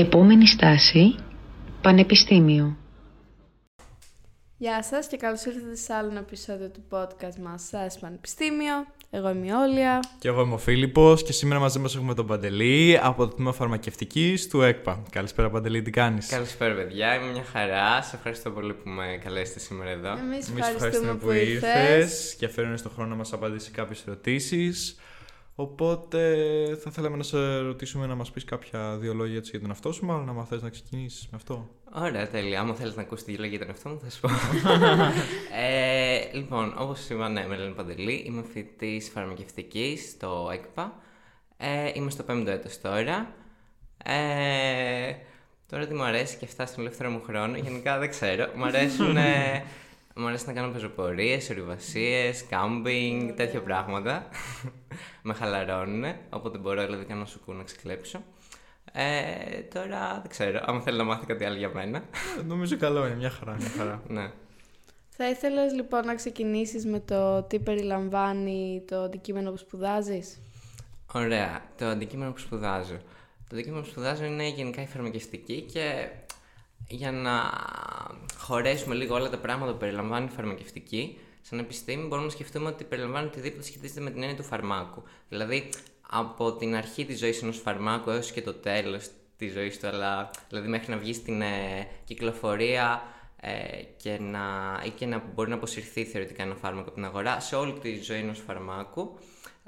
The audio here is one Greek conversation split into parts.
Επόμενη στάση, Πανεπιστήμιο. Γεια σας και καλώς ήρθατε σε άλλο ένα επεισόδιο του podcast μας σας Πανεπιστήμιο. Εγώ είμαι η Όλια. Και εγώ είμαι ο Φίλιππος και σήμερα μαζί μας έχουμε τον Παντελή από το τμήμα φαρμακευτικής του ΕΚΠΑ. Καλησπέρα Παντελή, τι κάνεις; Καλησπέρα παιδιά, είμαι μια χαρά. Σε ευχαριστώ πολύ που με καλέσετε σήμερα εδώ. Εμείς Εμείς ευχαριστούμε που, που ήρθες. ήρθες και αφαίρεσαι στον χρόνο να μας απαντήσει κάποιες ερωτήσεις. Οπότε θα θέλαμε να σε ρωτήσουμε να μας πεις κάποια δύο λόγια έτσι για τον εαυτό σου, μάλλον να θες να ξεκινήσεις με αυτό. Ωραία, τέλεια. Άμα θέλετε να ακούσετε δύο λόγια για τον εαυτό μου, θα σα πω. ε, λοιπόν, όπως είπα, ναι, με λένε Παντελή. Είμαι φοιτητής φαρμακευτικής στο ΕΚΠΑ. Ε, είμαι στο πέμπτο έτος τώρα. Ε, τώρα τι μου αρέσει και αυτά στον ελεύθερο μου χρόνο, γενικά δεν ξέρω. Μου αρέσουν. ε, μου αρέσει να κάνω πεζοπορίες, ορειβασίες, κάμπινγκ, τέτοια πράγματα. με χαλαρώνουν, οπότε μπορώ δηλαδή κάνω σουκού να ξεκλέψω. Ε, τώρα δεν ξέρω, άμα θέλει να μάθει κάτι άλλο για μένα. Ε, νομίζω καλό είναι, μια χαρά, μια χαρά. ναι. Θα ήθελες λοιπόν να ξεκινήσεις με το τι περιλαμβάνει το αντικείμενο που σπουδάζεις; Ωραία. Το αντικείμενο που σπουδάζω. Το αντικείμενο που σπουδάζω είναι γενικά η φαρμακευτική και για να χωρέσουμε λίγο όλα τα πράγματα που περιλαμβάνει η φαρμακευτική, σαν επιστήμη μπορούμε να σκεφτούμε ότι περιλαμβάνει οτιδήποτε σχετίζεται με την έννοια του φαρμάκου. Δηλαδή, από την αρχή της ζωής ενός φαρμάκου έως και το τέλος της ζωής του, αλλά δηλαδή μέχρι να βγει στην ε, κυκλοφορία ε, και να, ή και να μπορεί να αποσυρθεί θεωρητικά ένα φάρμακο από την αγορά, σε όλη τη ζωή ενός φαρμάκου,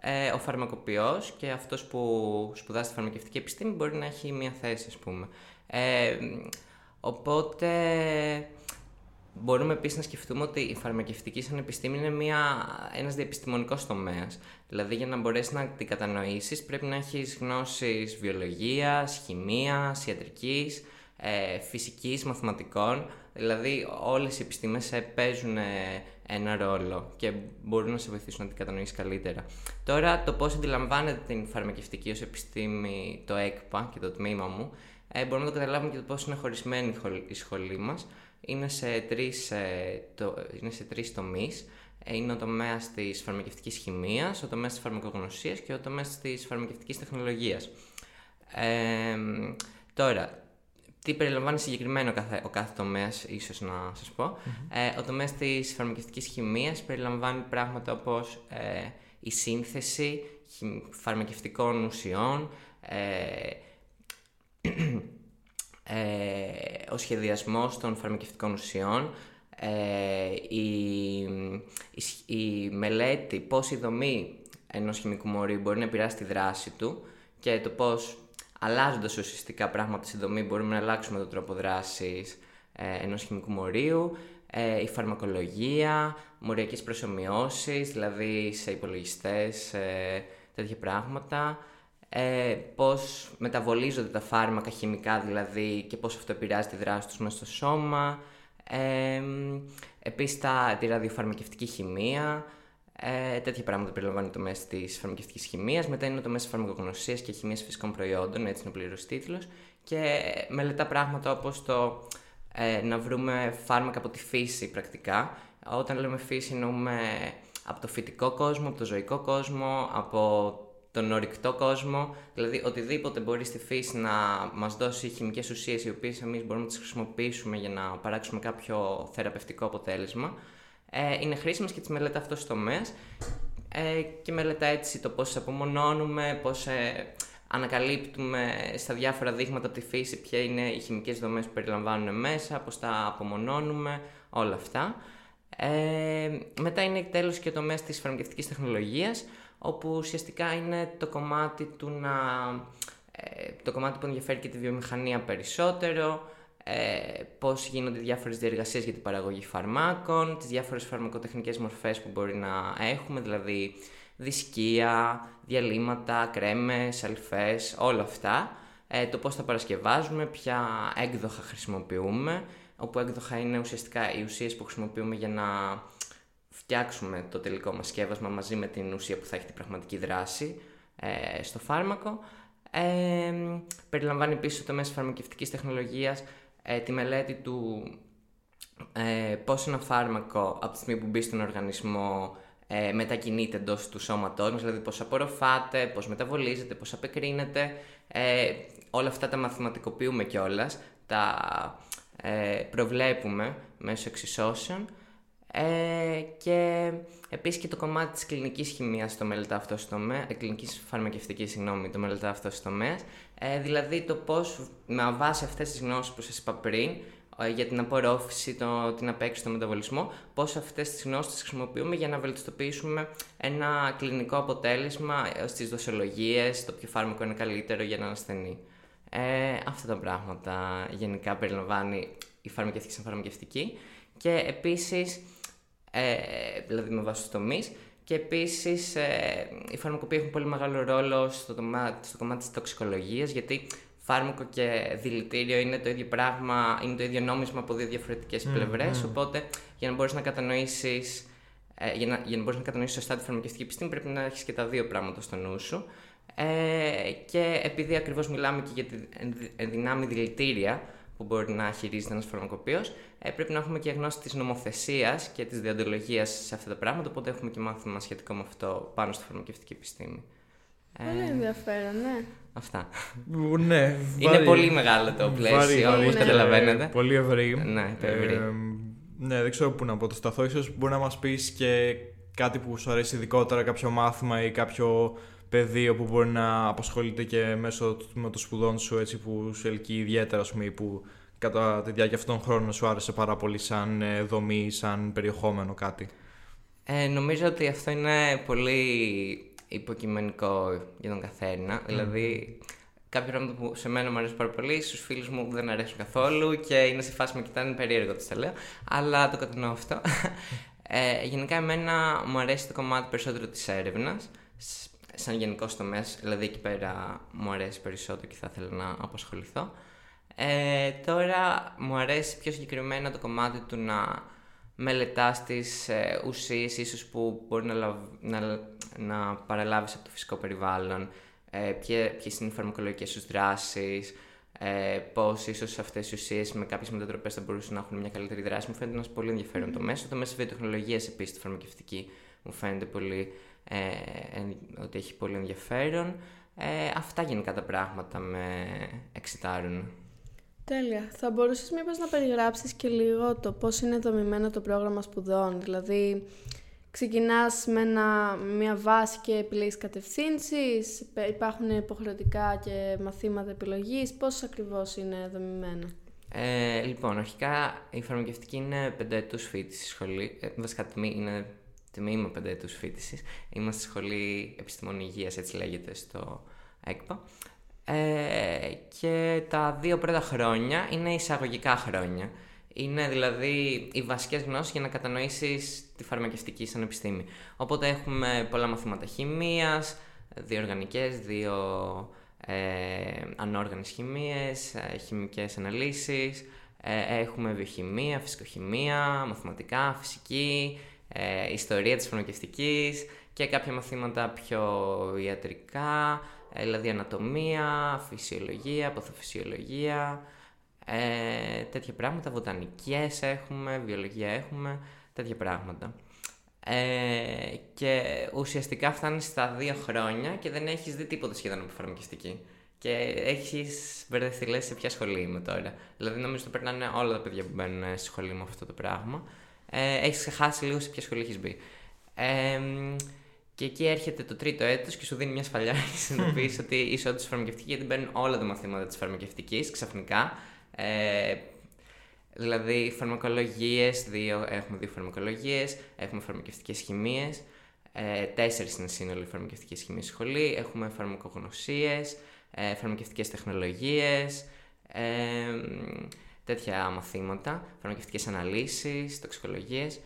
ε, ο φαρμακοποιός και αυτός που σπουδάζει τη φαρμακευτική επιστήμη μπορεί να έχει μία θέση, ας πούμε. Ε, οπότε μπορούμε επίσης να σκεφτούμε ότι η φαρμακευτική σαν επιστήμη είναι μια, ένας διεπιστημονικός τομέας. Δηλαδή για να μπορέσεις να την κατανοήσεις πρέπει να έχεις γνώσεις βιολογίας, χημείας, ιατρικής, ε, φυσικής, μαθηματικών. Δηλαδή όλες οι επιστήμες ε, παίζουν ε, ένα ρόλο και μπορούν να σε βοηθήσουν να την κατανοήσεις καλύτερα. Τώρα το πώς αντιλαμβάνεται την φαρμακευτική ως επιστήμη το ΕΚΠΑ και το τμήμα μου ε, μπορούμε να το καταλάβουμε και το πώς είναι χωρισμένη η σχολή, η σχολή μας. Είναι σε τρεις, ε, το, είναι σε τρεις τομείς. Ε, είναι ο τομέας της φαρμακευτικής χημείας, ο τομέας της φαρμακογνωσίας και ο τομέας της φαρμακευτικής τεχνολογίας. Ε, τώρα, τι περιλαμβάνει συγκεκριμένο ο κάθε, ο κάθε τομέας, ίσως να σας πω. Ε, ο τομέας της φαρμακευτικής χημείας περιλαμβάνει πράγματα όπως ε, η σύνθεση χη- φαρμακευτικών ουσιών, ε, ε, ο σχεδιασμός των φαρμακευτικών ουσιών, ε, η, η, σ- η μελέτη πώς η δομή ενός χημικού μορίου μπορεί να επηρεάσει τη δράση του και το πώς αλλάζοντας ουσιαστικά πράγματα στη δομή μπορούμε να αλλάξουμε τον τρόπο δράσης ε, ενός χημικού μορίου, ε, η φαρμακολογία, μοριακές προσωμιώσεις, δηλαδή σε υπολογιστές, ε, τέτοια πράγματα, ε, πώς μεταβολίζονται τα φάρμακα χημικά δηλαδή και πώς αυτό επηρεάζει τη δράση τους μέσα στο σώμα, ε, επίσης τα, τη ραδιοφαρμακευτική χημεία, ε, τέτοια πράγματα περιλαμβάνει το μέσο της φαρμακευτικής χημεία. Μετά είναι το μέσο φαρμακογνωσίας και χημίας φυσικών προϊόντων, έτσι είναι ο πλήρω τίτλος. Και μελετά πράγματα όπως το ε, να βρούμε φάρμακα από τη φύση πρακτικά. Όταν λέμε φύση, εννοούμε από το φυτικό κόσμο, από το ζωικό κόσμο, από τον ορυκτό κόσμο. Δηλαδή, οτιδήποτε μπορεί στη φύση να μας δώσει χημικές ουσίες, οι οποίες εμείς μπορούμε να τις χρησιμοποιήσουμε για να παράξουμε κάποιο θεραπευτικό αποτέλεσμα ε, είναι χρήσιμες και τις μελετά αυτός ο τομέας ε, και μελετά έτσι το πώς απομονώνουμε, πώς ε, ανακαλύπτουμε στα διάφορα δείγματα από τη φύση ποια είναι οι χημικές δομές που περιλαμβάνουν μέσα, πώς τα απομονώνουμε, όλα αυτά. Ε, μετά είναι τέλος και ο τομέας της φαρμακευτικής τεχνολογίας, όπου ουσιαστικά είναι το κομμάτι του να... ε, το κομμάτι που ενδιαφέρει και τη βιομηχανία περισσότερο, ε, πώς γίνονται οι διάφορες διεργασίες για την παραγωγή φαρμάκων, τις διάφορες φαρμακοτεχνικές μορφές που μπορεί να έχουμε, δηλαδή δισκία, διαλύματα, κρέμες, αλφές, όλα αυτά. Ε, το πώς τα παρασκευάζουμε, ποια έκδοχα χρησιμοποιούμε, όπου έκδοχα είναι ουσιαστικά οι ουσίες που χρησιμοποιούμε για να φτιάξουμε το τελικό μας σκεύασμα μαζί με την ουσία που θα έχει την πραγματική δράση ε, στο φάρμακο. Ε, περιλαμβάνει επίσης το μέσο φαρμακευτικής τεχνολογίας ε, τη μελέτη του ε, πώς ένα φάρμακο από τη στιγμή που μπει στον οργανισμό ε, μετακινείται εντός του σώματός μας, δηλαδή πώς απορροφάτε, πώς μεταβολίζετε, πώς απεκρίνεται. Ε, όλα αυτά τα μαθηματικοποιούμε κιόλας, τα ε, προβλέπουμε μέσω εξισώσεων ε, και επίσης και το κομμάτι της κλινικής χημείας το μελετά αυτό στο τομέας, ε, κλινικής φαρμακευτικής, συγγνώμη, το μελετά αυτό στο τομέας. Ε, δηλαδή το πώς με βάση αυτές τις γνώσεις που σας είπα πριν, ε, για την απορρόφηση, το, την απέκτηση, τον μεταβολισμό, πώς αυτές τις γνώσεις τις χρησιμοποιούμε για να βελτιστοποιήσουμε ένα κλινικό αποτέλεσμα ε, στις δοσολογίες, το ποιο φάρμακο είναι καλύτερο για έναν ασθενή. Ε, αυτά τα πράγματα γενικά περιλαμβάνει η φαρμακευτική σαν φαρμακευτική και επίσης, ε, δηλαδή με βάση τους τομείς, και επίσης ε, οι φαρμακοποιοί έχουν πολύ μεγάλο ρόλο στο, στο κομμάτι της τοξικολογίας γιατί φάρμακο και δηλητήριο είναι το ίδιο πράγμα, είναι το ίδιο νόμισμα από δύο διαφορετικές mm, πλευρές, οπότε για να μπορείς να κατανοήσεις ε, για, να, για να μπορείς να κατανοήσεις σωστά τη φαρμακευτική επιστήμη πρέπει να έχεις και τα δύο πράγματα στο νου σου. Ε, και επειδή ακριβώς μιλάμε και για τη ενδυνάμει δηλητήρια που μπορεί να χειρίζεται ένας φαρμακοποιός, ε, πρέπει να έχουμε και γνώση της νομοθεσίας και της διοντολογίας σε αυτά τα πράγματα, οπότε έχουμε και μάθημα σχετικό με αυτό πάνω στη φαρμακευτική επιστήμη. Πολύ ε, ενδιαφέρον, ναι. Αυτά. ναι, Είναι πολύ μεγάλο το πλαίσιο, όπως καταλαβαίνετε. Πολύ ευρύ. Ναι, ευρύ. Ε, ναι, δεν ξέρω πού να πω το σταθώ. Ίσως μπορεί να μας πεις και κάτι που σου αρέσει ειδικότερα, κάποιο μάθημα ή κάποιο πεδίο που μπορεί να απασχολείται και μέσω με το σπουδών σου έτσι που σου ελκύει ιδιαίτερα ας πούμε, που κατά τη διάρκεια αυτών των χρόνων σου άρεσε πάρα πολύ σαν ε, δομή, σαν περιεχόμενο κάτι; Ε, νομίζω ότι αυτό είναι πολύ υποκειμενικό για τον καθένα. Δηλαδή, κάποια πράγματα που σε μένα μου αρέσουν πάρα πολύ, στους φίλους μου δεν αρέσουν καθόλου και είναι σε φάση με κοιτάνε περίεργο το λέω. Αλλά το κατανοώ αυτό. Ε, γενικά, εμένα μου αρέσει το κομμάτι περισσότερο της έρευνας. Σαν γενικός τομέας, δηλαδή εκεί πέρα μου αρέσει περισσότερο και θα ήθελα να απασχοληθώ. Ε, τώρα μου αρέσει πιο συγκεκριμένα το κομμάτι του να μελετάς τις ε, ουσίες ίσως που μπορεί να, να, να παραλάβεις από το φυσικό περιβάλλον, ε, ποιες είναι οι φαρμακολογικές σου δράσεις, ε, πώς ίσως αυτές οι ουσίες με κάποιες μετατροπές θα μπορούσαν να έχουν μια καλύτερη δράση. Μου φαίνεται ένας πολύ ενδιαφέρον το μέσο. Το μέσο βιοτεχνολογίας επίσης, τη φαρμακευτική, μου φαίνεται πολύ, ε, ότι έχει πολύ ενδιαφέρον. Ε, αυτά γενικά τα πράγματα με εξητάρουν. Τέλεια. Θα μπορούσες μήπως να περιγράψεις και λίγο το πώς είναι δομημένο το πρόγραμμα σπουδών. Δηλαδή, ξεκινάς με μια βάση και επιλέγεις κατευθύνσεις, υπάρχουν υποχρεωτικά και μαθήματα επιλογής. Πώς ακριβώς είναι δομημένο; Ε, λοιπόν, αρχικά η φαρμακευτική είναι πενταετούς φοιτηση σχολή. Ε, βασικά είναι τμήμα πενταετούς φοιτησης. Είμαστε σχολή επιστημονικής υγείας, έτσι λέγεται στο ΕΚΠΑ. Ε, και τα δύο πρώτα χρόνια είναι εισαγωγικά χρόνια. Είναι δηλαδή οι βασικές γνώσεις για να κατανοήσεις τη φαρμακευτική σαν επιστήμη. Οπότε έχουμε πολλά μαθήματα χημίας, δύο οργανικές, δύο ε, ανόργανες χημίες, ε, χημικές αναλύσεις, ε, έχουμε βιοχημία, φυσικοχημία, μαθηματικά, φυσική, ε, ιστορία της φαρμακευτικής και κάποια μαθήματα πιο ιατρικά, ε, δηλαδή ανατομία, φυσιολογία, παθοφυσιολογία, ε, τέτοια πράγματα, βοτανικές έχουμε, βιολογία έχουμε, τέτοια πράγματα. Ε, και ουσιαστικά φτάνεις στα δύο χρόνια και δεν έχεις δει τίποτα σχεδόν από φαρμακευτική. Και έχεις μπερδευτεί λες σε ποια σχολή είμαι τώρα. Δηλαδή νομίζω ότι περνάνε όλα τα παιδιά που μπαίνουν στη σχολή με αυτό το πράγμα. Ε, έχεις ξεχάσει λίγο σε ποια σχολή έχεις μπει. Ε, και εκεί έρχεται το τρίτο έτος και σου δίνει μια σφαλιά και συνειδητοποιείς ότι είσαι όντως φαρμακευτική γιατί μπαίνουν όλα τα μαθήματα της φαρμακευτικής ξαφνικά. Ε, δηλαδή φαρμακολογίες, δύο, έχουμε δύο φαρμακολογίες, έχουμε φαρμακευτικές χημίες, ε, τέσσερις είναι σύνολο φαρμακευτικές χημίες σχολή, έχουμε φαρμακογνωσίες, ε, φαρμακευτικές τεχνολογίες, ε, τέτοια μαθήματα, φαρμακευτικές αναλύσεις, τοξικολογίες.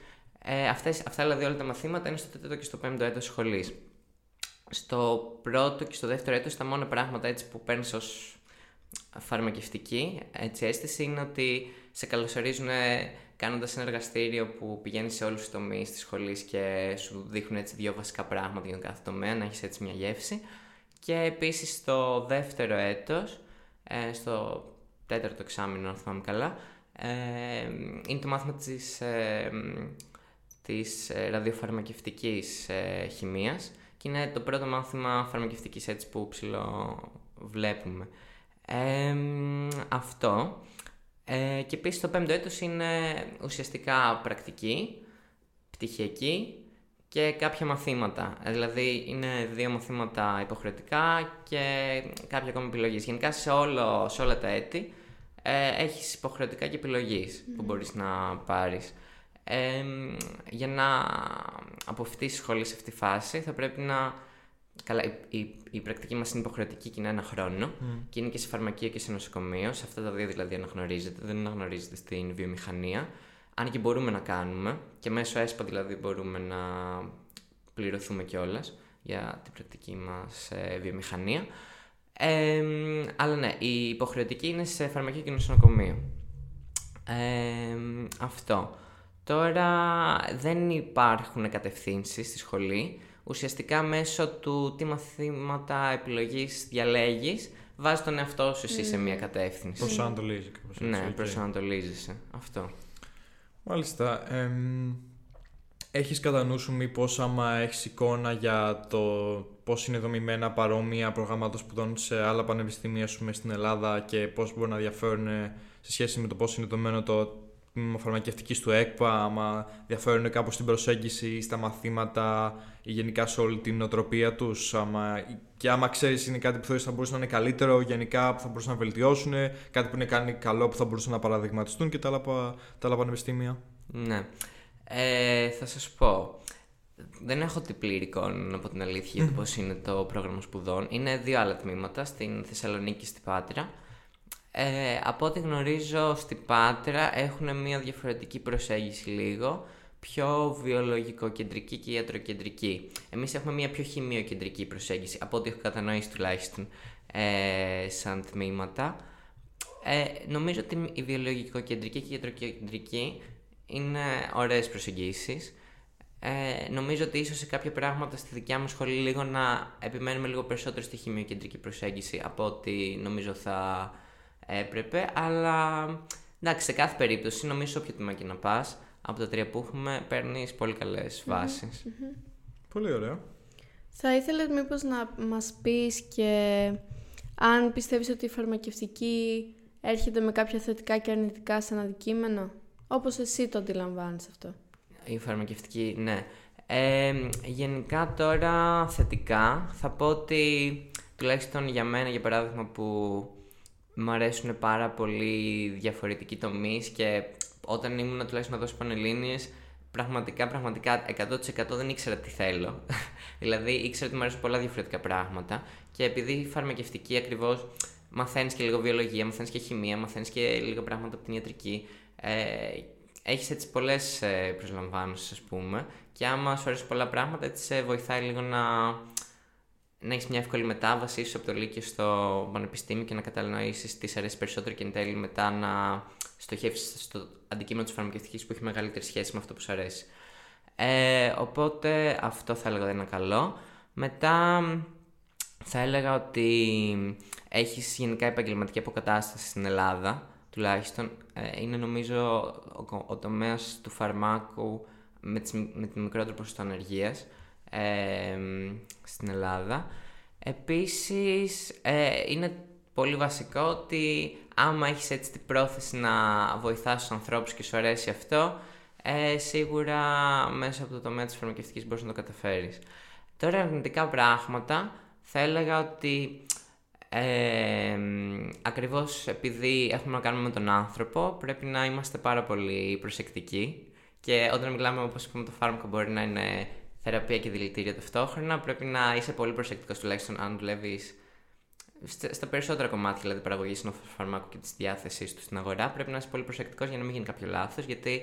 Ε, αυτές, αυτά δηλαδή όλα τα μαθήματα είναι στο τέταρτο και στο πέμπτο έτος σχολής. Στο πρώτο και στο δεύτερο έτος τα μόνα πράγματα έτσι που παίρνεις ως φαρμακευτική έτσι, αίσθηση είναι ότι σε καλωσορίζουν κάνοντας ένα εργαστήριο που πηγαίνει σε όλους τους τομείς της σχολής και σου δείχνουν έτσι δύο βασικά πράγματα για τον κάθε τομέα, να έχεις έτσι μια γεύση. Και επίσης στο δεύτερο έτος, ε, στο τέταρτο εξάμεινο αν θυμάμαι καλά, ε, είναι το μάθημα της ε, της ε, ραδιοφαρμακευτικής ε, χημείας και είναι το πρώτο μάθημα φαρμακευτικής έτσι που ψηλό βλέπουμε. Ε, αυτό. Ε, και επίσης το πέμπτο έτος είναι ουσιαστικά πρακτική, πτυχιακή και κάποια μαθήματα. Ε, δηλαδή είναι δύο μαθήματα υποχρεωτικά και κάποια ακόμα επιλογής. Γενικά σε, όλο, σε όλα τα έτη ε, έχεις υποχρεωτικά και επιλογής που μπορείς να πάρεις. Ε, για να αποφυτίσεις σχολή σε αυτή τη φάση θα πρέπει να... Καλά, η, η, πρακτική μας είναι υποχρεωτική και είναι ένα χρόνο και είναι και σε φαρμακείο και σε νοσοκομείο. Σε αυτά τα δύο δηλαδή αναγνωρίζεται, δεν αναγνωρίζεται στην βιομηχανία. Αν και μπορούμε να κάνουμε και μέσω ΕΣΠΑ δηλαδή μπορούμε να πληρωθούμε κιόλας για την πρακτική μας ε, βιομηχανία. Ε, αλλά ναι, η υποχρεωτική είναι σε φαρμακείο και νοσοκομείο. Ε, αυτό. Τώρα δεν υπάρχουν κατευθύνσεις στη σχολή. Ουσιαστικά μέσω του τι μαθήματα επιλογής διαλέγεις, βάζεις τον εαυτό σου εσύ σε μια κατεύθυνση. Προσανατολίζει. Ναι, προσανατολίζεσαι. Αυτό. Μάλιστα. έχεις κατά νου σου μήπως άμα έχεις εικόνα για το πώς είναι δομημένα παρόμοια προγράμματα σπουδών σε άλλα πανεπιστήμια σου στην Ελλάδα και πώς μπορεί να διαφέρουν σε σχέση με το πώς είναι δομημένο το τμήμα φαρμακευτικής του ΕΚΠΑ, άμα διαφέρουν κάπως στην προσέγγιση στα μαθήματα ή γενικά σε όλη την νοοτροπία τους άμα, και άμα ξέρεις είναι κάτι που θεωρείς θα μπορούσε να είναι καλύτερο γενικά που θα μπορούσαν να βελτιώσουν, κάτι που είναι κάνει καλό που θα μπορούσαν να παραδειγματιστούν και τα άλλα, τα άλλα πανεπιστήμια. Ναι. Ε, θα σας πω. Δεν έχω την πλήρη εικόνα από την αλήθεια για το πώς είναι το πρόγραμμα σπουδών. Είναι δύο άλλα τμήματα, στην Θεσσαλονίκη και στην Πάτρα. Ε, από ό,τι γνωρίζω στην Πάτρα έχουν μια διαφορετική προσέγγιση λίγο, πιο βιολογικοκεντρική και ιατροκεντρική. Εμείς έχουμε μια πιο χημειοκεντρική προσέγγιση, από ό,τι έχω κατανοήσει τουλάχιστον ε, σαν τμήματα. Ε, νομίζω ότι η βιολογικοκεντρική και η ιατροκεντρική είναι ωραίες προσεγγίσεις. Ε, νομίζω ότι ίσως σε κάποια πράγματα στη δικιά μου σχολή λίγο να επιμένουμε λίγο περισσότερο στη χημειοκεντρική προσέγγιση από ό,τι νομίζω θα έπρεπε, αλλά εντάξει, σε κάθε περίπτωση, νομίζω όποιο τμήμα και να πας, από τα τρία που έχουμε, παίρνεις πολύ καλές βάσεις. Πολύ ωραία. Θα ήθελες μήπως να μας πεις και αν πιστεύεις ότι η φαρμακευτική έρχεται με κάποια θετικά και αρνητικά σε ένα αντικείμενο, όπως εσύ το αντιλαμβάνεις αυτό; Η φαρμακευτική, ναι. Ε, γενικά τώρα θετικά θα πω ότι τουλάχιστον για μένα για παράδειγμα που μου αρέσουν πάρα πολύ διαφορετικοί τομείς και όταν ήμουν τουλάχιστον εδώ στις Πανελλήνιες, πραγματικά, πραγματικά 100% δεν ήξερα τι θέλω. δηλαδή ήξερα ότι μου αρέσουν πολλά διαφορετικά πράγματα και επειδή η φαρμακευτική ακριβώς μαθαίνεις και λίγο βιολογία, μαθαίνεις και χημεία, μαθαίνεις και λίγο πράγματα από την ιατρική. Ε, έχεις έτσι πολλές ε, προσλαμβάνωσεις, ας πούμε, και άμα σου αρέσουν πολλά πράγματα, έτσι σε βοηθάει λίγο να να έχεις μια εύκολη μετάβαση ίσως από το Λύκειο στο Πανεπιστήμιο και να κατανοήσεις τις αρέσεις περισσότερο και εν τέλει μετά να στοχεύσεις στο αντικείμενο της φαρμακευτικής που έχει μεγαλύτερη σχέση με αυτό που σου αρέσει. Ε, οπότε αυτό θα έλεγα ότι είναι καλό. Μετά θα έλεγα ότι έχεις γενικά επαγγελματική αποκατάσταση στην Ελλάδα, τουλάχιστον. Ε, είναι νομίζω ο, ο τομέας του φαρμάκου με, τις, με τη μικρότερο ποσοστό ανεργίας στην Ελλάδα. Επίσης, ε, είναι πολύ βασικό ότι άμα έχεις έτσι την πρόθεση να βοηθάς τους ανθρώπους και σου αρέσει αυτό, ε, σίγουρα μέσα από το τομέα της φαρμακευτικής μπορείς να το καταφέρεις. Τώρα αρνητικά πράγματα θα έλεγα ότι ε, ακριβώς επειδή έχουμε να κάνουμε με τον άνθρωπο πρέπει να είμαστε πάρα πολύ προσεκτικοί και όταν μιλάμε όπως είπαμε το φάρμακο μπορεί να είναι θεραπεία και δηλητήρια ταυτόχρονα. Πρέπει να είσαι πολύ προσεκτικός τουλάχιστον αν δουλεύεις στα περισσότερα κομμάτια δηλαδή παραγωγής ενό φαρμάκου και της διάθεσής του στην αγορά. Πρέπει να είσαι πολύ προσεκτικός για να μην γίνει κάποιο λάθος. Γιατί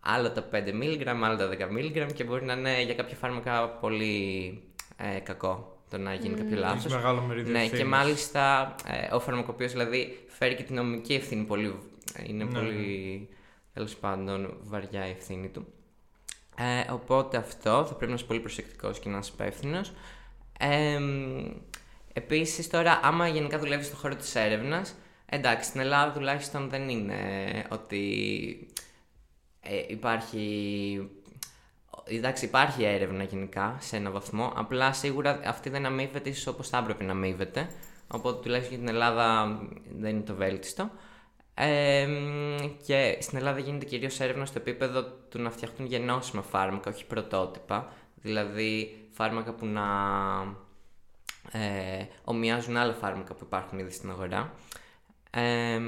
άλλο τα 5 mg, άλλο τα 10 mg και μπορεί να είναι για κάποια φάρμακα πολύ ε, κακό το να γίνει mm. κάποιο λάθο. μεγάλο μερίδιο Ναι, και μάλιστα ε, ο φαρμακοποιός δηλαδή φέρει και την νομική ευθύνη πολύ. Είναι ναι. πολύ τέλος πάντων βαριά η ευθύνη του. Ε, οπότε αυτό θα πρέπει να είσαι πολύ προσεκτικός και να είσαι υπεύθυνος. Ε, Επίσης, τώρα, άμα γενικά δουλεύεις στον χώρο της έρευνας, εντάξει, στην Ελλάδα τουλάχιστον δεν είναι ότι ε, υπάρχει εντάξει, υπάρχει έρευνα γενικά σε ένα βαθμό. Απλά σίγουρα αυτή δεν αμείβεται ίσως όπως θα έπρεπε να αμείβεται. Οπότε τουλάχιστον για την Ελλάδα δεν είναι το βέλτιστο. Ε, και στην Ελλάδα γίνεται κυρίως έρευνα στο επίπεδο του να φτιαχτούν γενώσιμα φάρμακα, όχι πρωτότυπα. Δηλαδή φάρμακα που να ε, ομοιάζουν άλλα φάρμακα που υπάρχουν ήδη στην αγορά. Ε,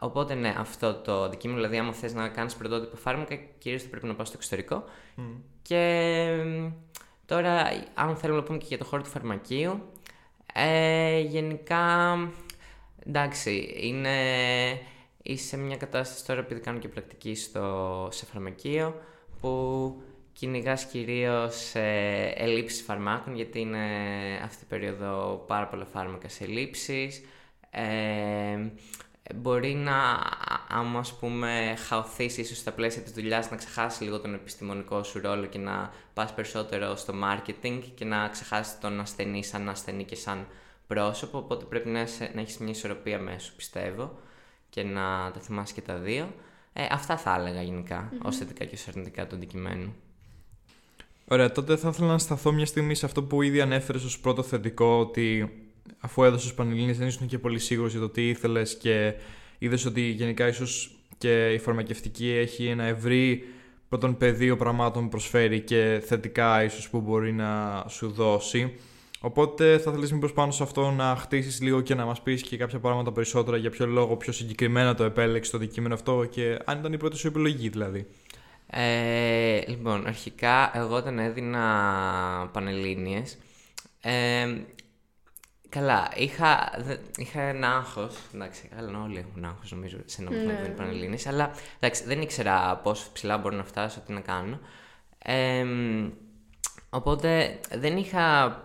οπότε ναι, αυτό το αντικείμενο, δηλαδή άμα θες να κάνεις πρωτότυπο φάρμακα, κυρίως θα πρέπει να πάω στο εξωτερικό. Και τώρα, αν θέλουμε να πούμε και για το χώρο του φαρμακείου, ε, γενικά, εντάξει, είναι, είσαι σε μια κατάσταση τώρα επειδή κάνω και πρακτική στο, σε φαρμακείο, που κυνηγάς κυρίως ε, ελλείψεις φαρμάκων, γιατί είναι αυτή την περίοδο πάρα πολλά φάρμακα σε ελλείψεις. Ε, μπορεί να, άμα ας πούμε χαωθείς ίσως στα πλαίσια της δουλειάς, να ξεχάσεις λίγο τον επιστημονικό σου ρόλο και να πας περισσότερο στο marketing και να ξεχάσεις τον ασθενή σαν ασθενή και σαν πρόσωπο, οπότε πρέπει να, να έχεις μια ισορροπία μέσω, πιστεύω, και να τα θυμάσαι και τα δύο. Ε, αυτά θα έλεγα γενικά, mm-hmm. ως θετικά και ως αρνητικά του αντικειμένου. Ωραία, τότε θα ήθελα να σταθώ μια στιγμή σε αυτό που ήδη ανέφερες ως πρώτο θετικό, ότι αφού έδωσες Πανελλήνιες δεν ήσουν και πολύ σίγουρος για το τι ήθελες και είδες ότι γενικά ίσως και η φαρμακευτική έχει ένα ευρύ πρώτον πεδίο πραγμάτων που προσφέρει και θετικά ίσως που μπορεί να σου δώσει. Οπότε θα θέλεις μήπως πάνω σε αυτό να χτίσεις λίγο και να μας πεις και κάποια πράγματα περισσότερα για ποιο λόγο πιο συγκεκριμένα το επέλεξες το αντικείμενο αυτό και αν ήταν η πρώτη σου επιλογή δηλαδή. Ε, λοιπόν, αρχικά εγώ όταν έδινα Πανελλήνιες, ε, καλά, είχα, είχα ένα άγχος, εντάξει, καλά όλοι έχουν άγχος νομίζω σε ένα βαθμό ναι. Πανελλήνιες, αλλά εντάξει, δεν ήξερα πόσο ψηλά μπορώ να φτάσω, τι να κάνω. Ε, οπότε δεν είχα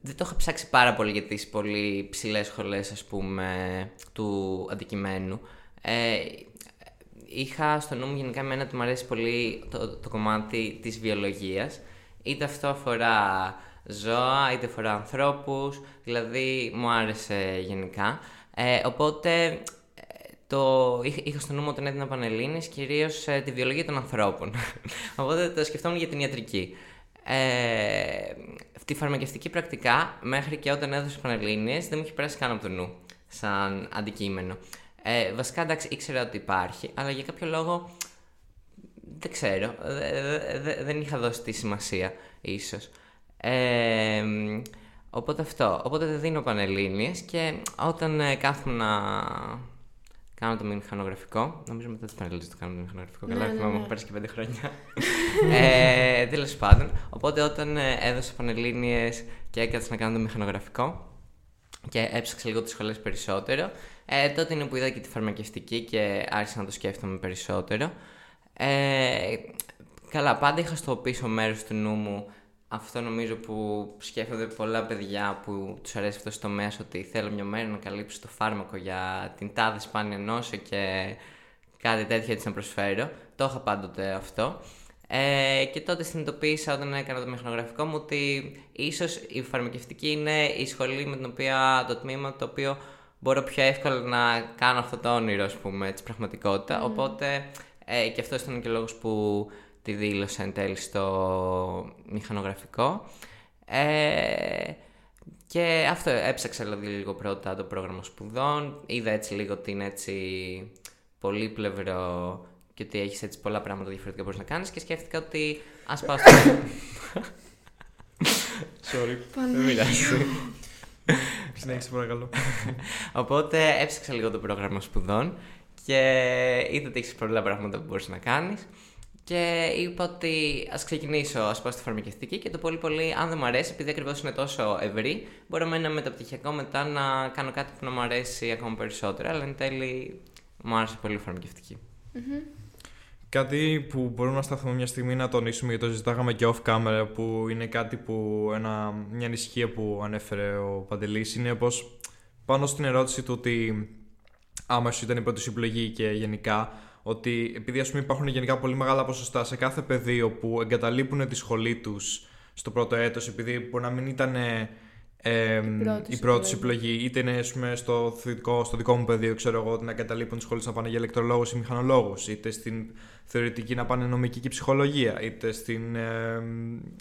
δεν το είχα ψάξει πάρα πολύ για τις πολύ ψηλές σχολές ας πούμε του αντικειμένου. Ε, είχα στο νου μου γενικά εμένα ότι μου αρέσει πολύ το, το κομμάτι της βιολογίας. Είτε αυτό αφορά ζώα, είτε αφορά ανθρώπους, δηλαδή μου άρεσε γενικά. Ε, οπότε ε, το, είχα στο νου μου όταν έδινα Πανελλήνης κυρίως ε, τη βιολογία των ανθρώπων. οπότε το σκεφτόμουν για την ιατρική. Ε, τη φαρμακευτική πρακτικά, μέχρι και όταν έδωσε Πανελλήνιες, δεν μου είχε περάσει καν από το νου σαν αντικείμενο. Ε, βασικά εντάξει ήξερα ότι υπάρχει, αλλά για κάποιο λόγο δεν ξέρω, δεν είχα δώσει τη σημασία ίσως. Ε, οπότε αυτό, οπότε δεν δίνω πανελλήνιες και όταν ε, κάθομαι να κάνω το μηχανογραφικό, νομίζω μετά τις πανελλήνιες το κάνω το μηχανογραφικό, καλά ναι, θυμάμαι, ναι, ναι. και πέντε χρόνια. ε, Τέλος πάντων, οπότε όταν ε, έδωσα πανελλήνιες και έκατσα να κάνω το μηχανογραφικό και έψαξα λίγο τις σχολές περισσότερο, ε, τότε είναι που είδα και τη φαρμακευτική και άρχισα να το σκέφτομαι περισσότερο. Ε, καλά, πάντα είχα στο πίσω μέρος του νου μου αυτό νομίζω που σκέφτονται πολλά παιδιά που τους αρέσει αυτό το μέσο ότι θέλω μια μέρα να καλύψω το φάρμακο για την τάδε σπάνια νόσο και κάτι τέτοιο έτσι να προσφέρω. Το είχα πάντοτε αυτό. Ε, και τότε συνειδητοποίησα όταν έκανα το μηχανογραφικό μου ότι ίσως η φαρμακευτική είναι η σχολή με την οποία το τμήμα το οποίο μπορώ πιο εύκολα να κάνω αυτό το όνειρο, ας πούμε, της πραγματικότητα. Οπότε ε, και αυτό ήταν και ο λόγος που τη δήλωσα εν τέλει στο μηχανογραφικό. Ε, και αυτό έψαξα δηλαδή λίγο πρώτα το πρόγραμμα σπουδών, είδα έτσι λίγο ότι είναι έτσι πολύπλευρο και ότι έχεις έτσι πολλά πράγματα διαφορετικά που μπορείς να κάνεις και σκέφτηκα ότι ας πάω στο... Sorry, δεν πειράζει. Συνέχισε παρακαλώ. Οπότε έψαξα λίγο το πρόγραμμα σπουδών και είδα ότι έχεις πολλά πράγματα που μπορείς να κάνεις. Και είπα ότι ας ξεκινήσω, ας πάω στη φαρμακευτική και το πολύ πολύ, αν δεν μου αρέσει, επειδή ακριβώς είναι τόσο ευρύ, μπορώ με ένα μεταπτυχιακό μετά να κάνω κάτι που να μου αρέσει ακόμα περισσότερο. Αλλά εν τέλει μου άρεσε πολύ η φαρμακευτική. Κάτι που μπορούμε να σταθούμε μια στιγμή να τονίσουμε γιατί το ζητάγαμε και off camera που είναι κάτι που ένα, μια ανησυχία που ανέφερε ο Παντελής είναι πως πάνω στην ερώτηση του ότι άμα σου ήταν η πρώτη σου επιλογή και γενικά ότι επειδή ας πούμε υπάρχουν γενικά πολύ μεγάλα ποσοστά σε κάθε πεδίο που εγκαταλείπουν τη σχολή τους στο πρώτο έτος επειδή μπορεί να μην ήταν Ε, Η πρώτη η σου πρώτη σου επιλογή. επιλογή, είτε είναι ας πούμε, στο, δικό, στο δικό μου πεδίο, ξέρω εγώ, να εγκαταλείπουν τι σχολέ να πάνε για ηλεκτρολόγους ή μηχανολόγους, είτε στην θεωρητική να πάνε νομική και ψυχολογία, είτε στην ε,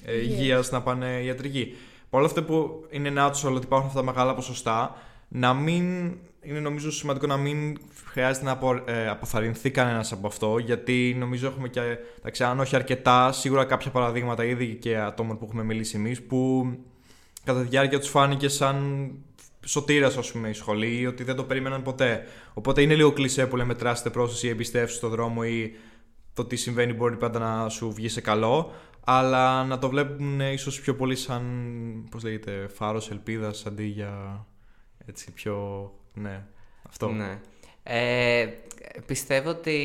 ε, Υγείας. υγείας να πάνε ιατρική. Παρ' όλα αυτά που είναι natural ότι υπάρχουν αυτά τα μεγάλα ποσοστά, να μην. Είναι νομίζω σημαντικό να μην χρειάζεται να απο, ε, αποθαρρυνθεί κανένας από αυτό, γιατί νομίζω έχουμε και. Εντάξει, αν όχι αρκετά, σίγουρα κάποια παραδείγματα ήδη και ατόμων που έχουμε μιλήσει εμείς που κατά τη διάρκεια τους φάνηκε σαν σωτήρας, ας πούμε, η σχολή, ή ότι δεν το περίμεναν ποτέ. Οπότε είναι λίγο κλεισέ που λέμε τράσετε πρόσθεση ή εμπιστεύσει στον δρόμο ή το τι συμβαίνει μπορεί πάντα να σου βγει σε καλό. Αλλά να το βλέπουν ίσως πιο πολύ σαν, πώς λέγεται, φάρος ελπίδας αντί για έτσι πιο, ναι, αυτό. Ναι. Ε, πιστεύω ότι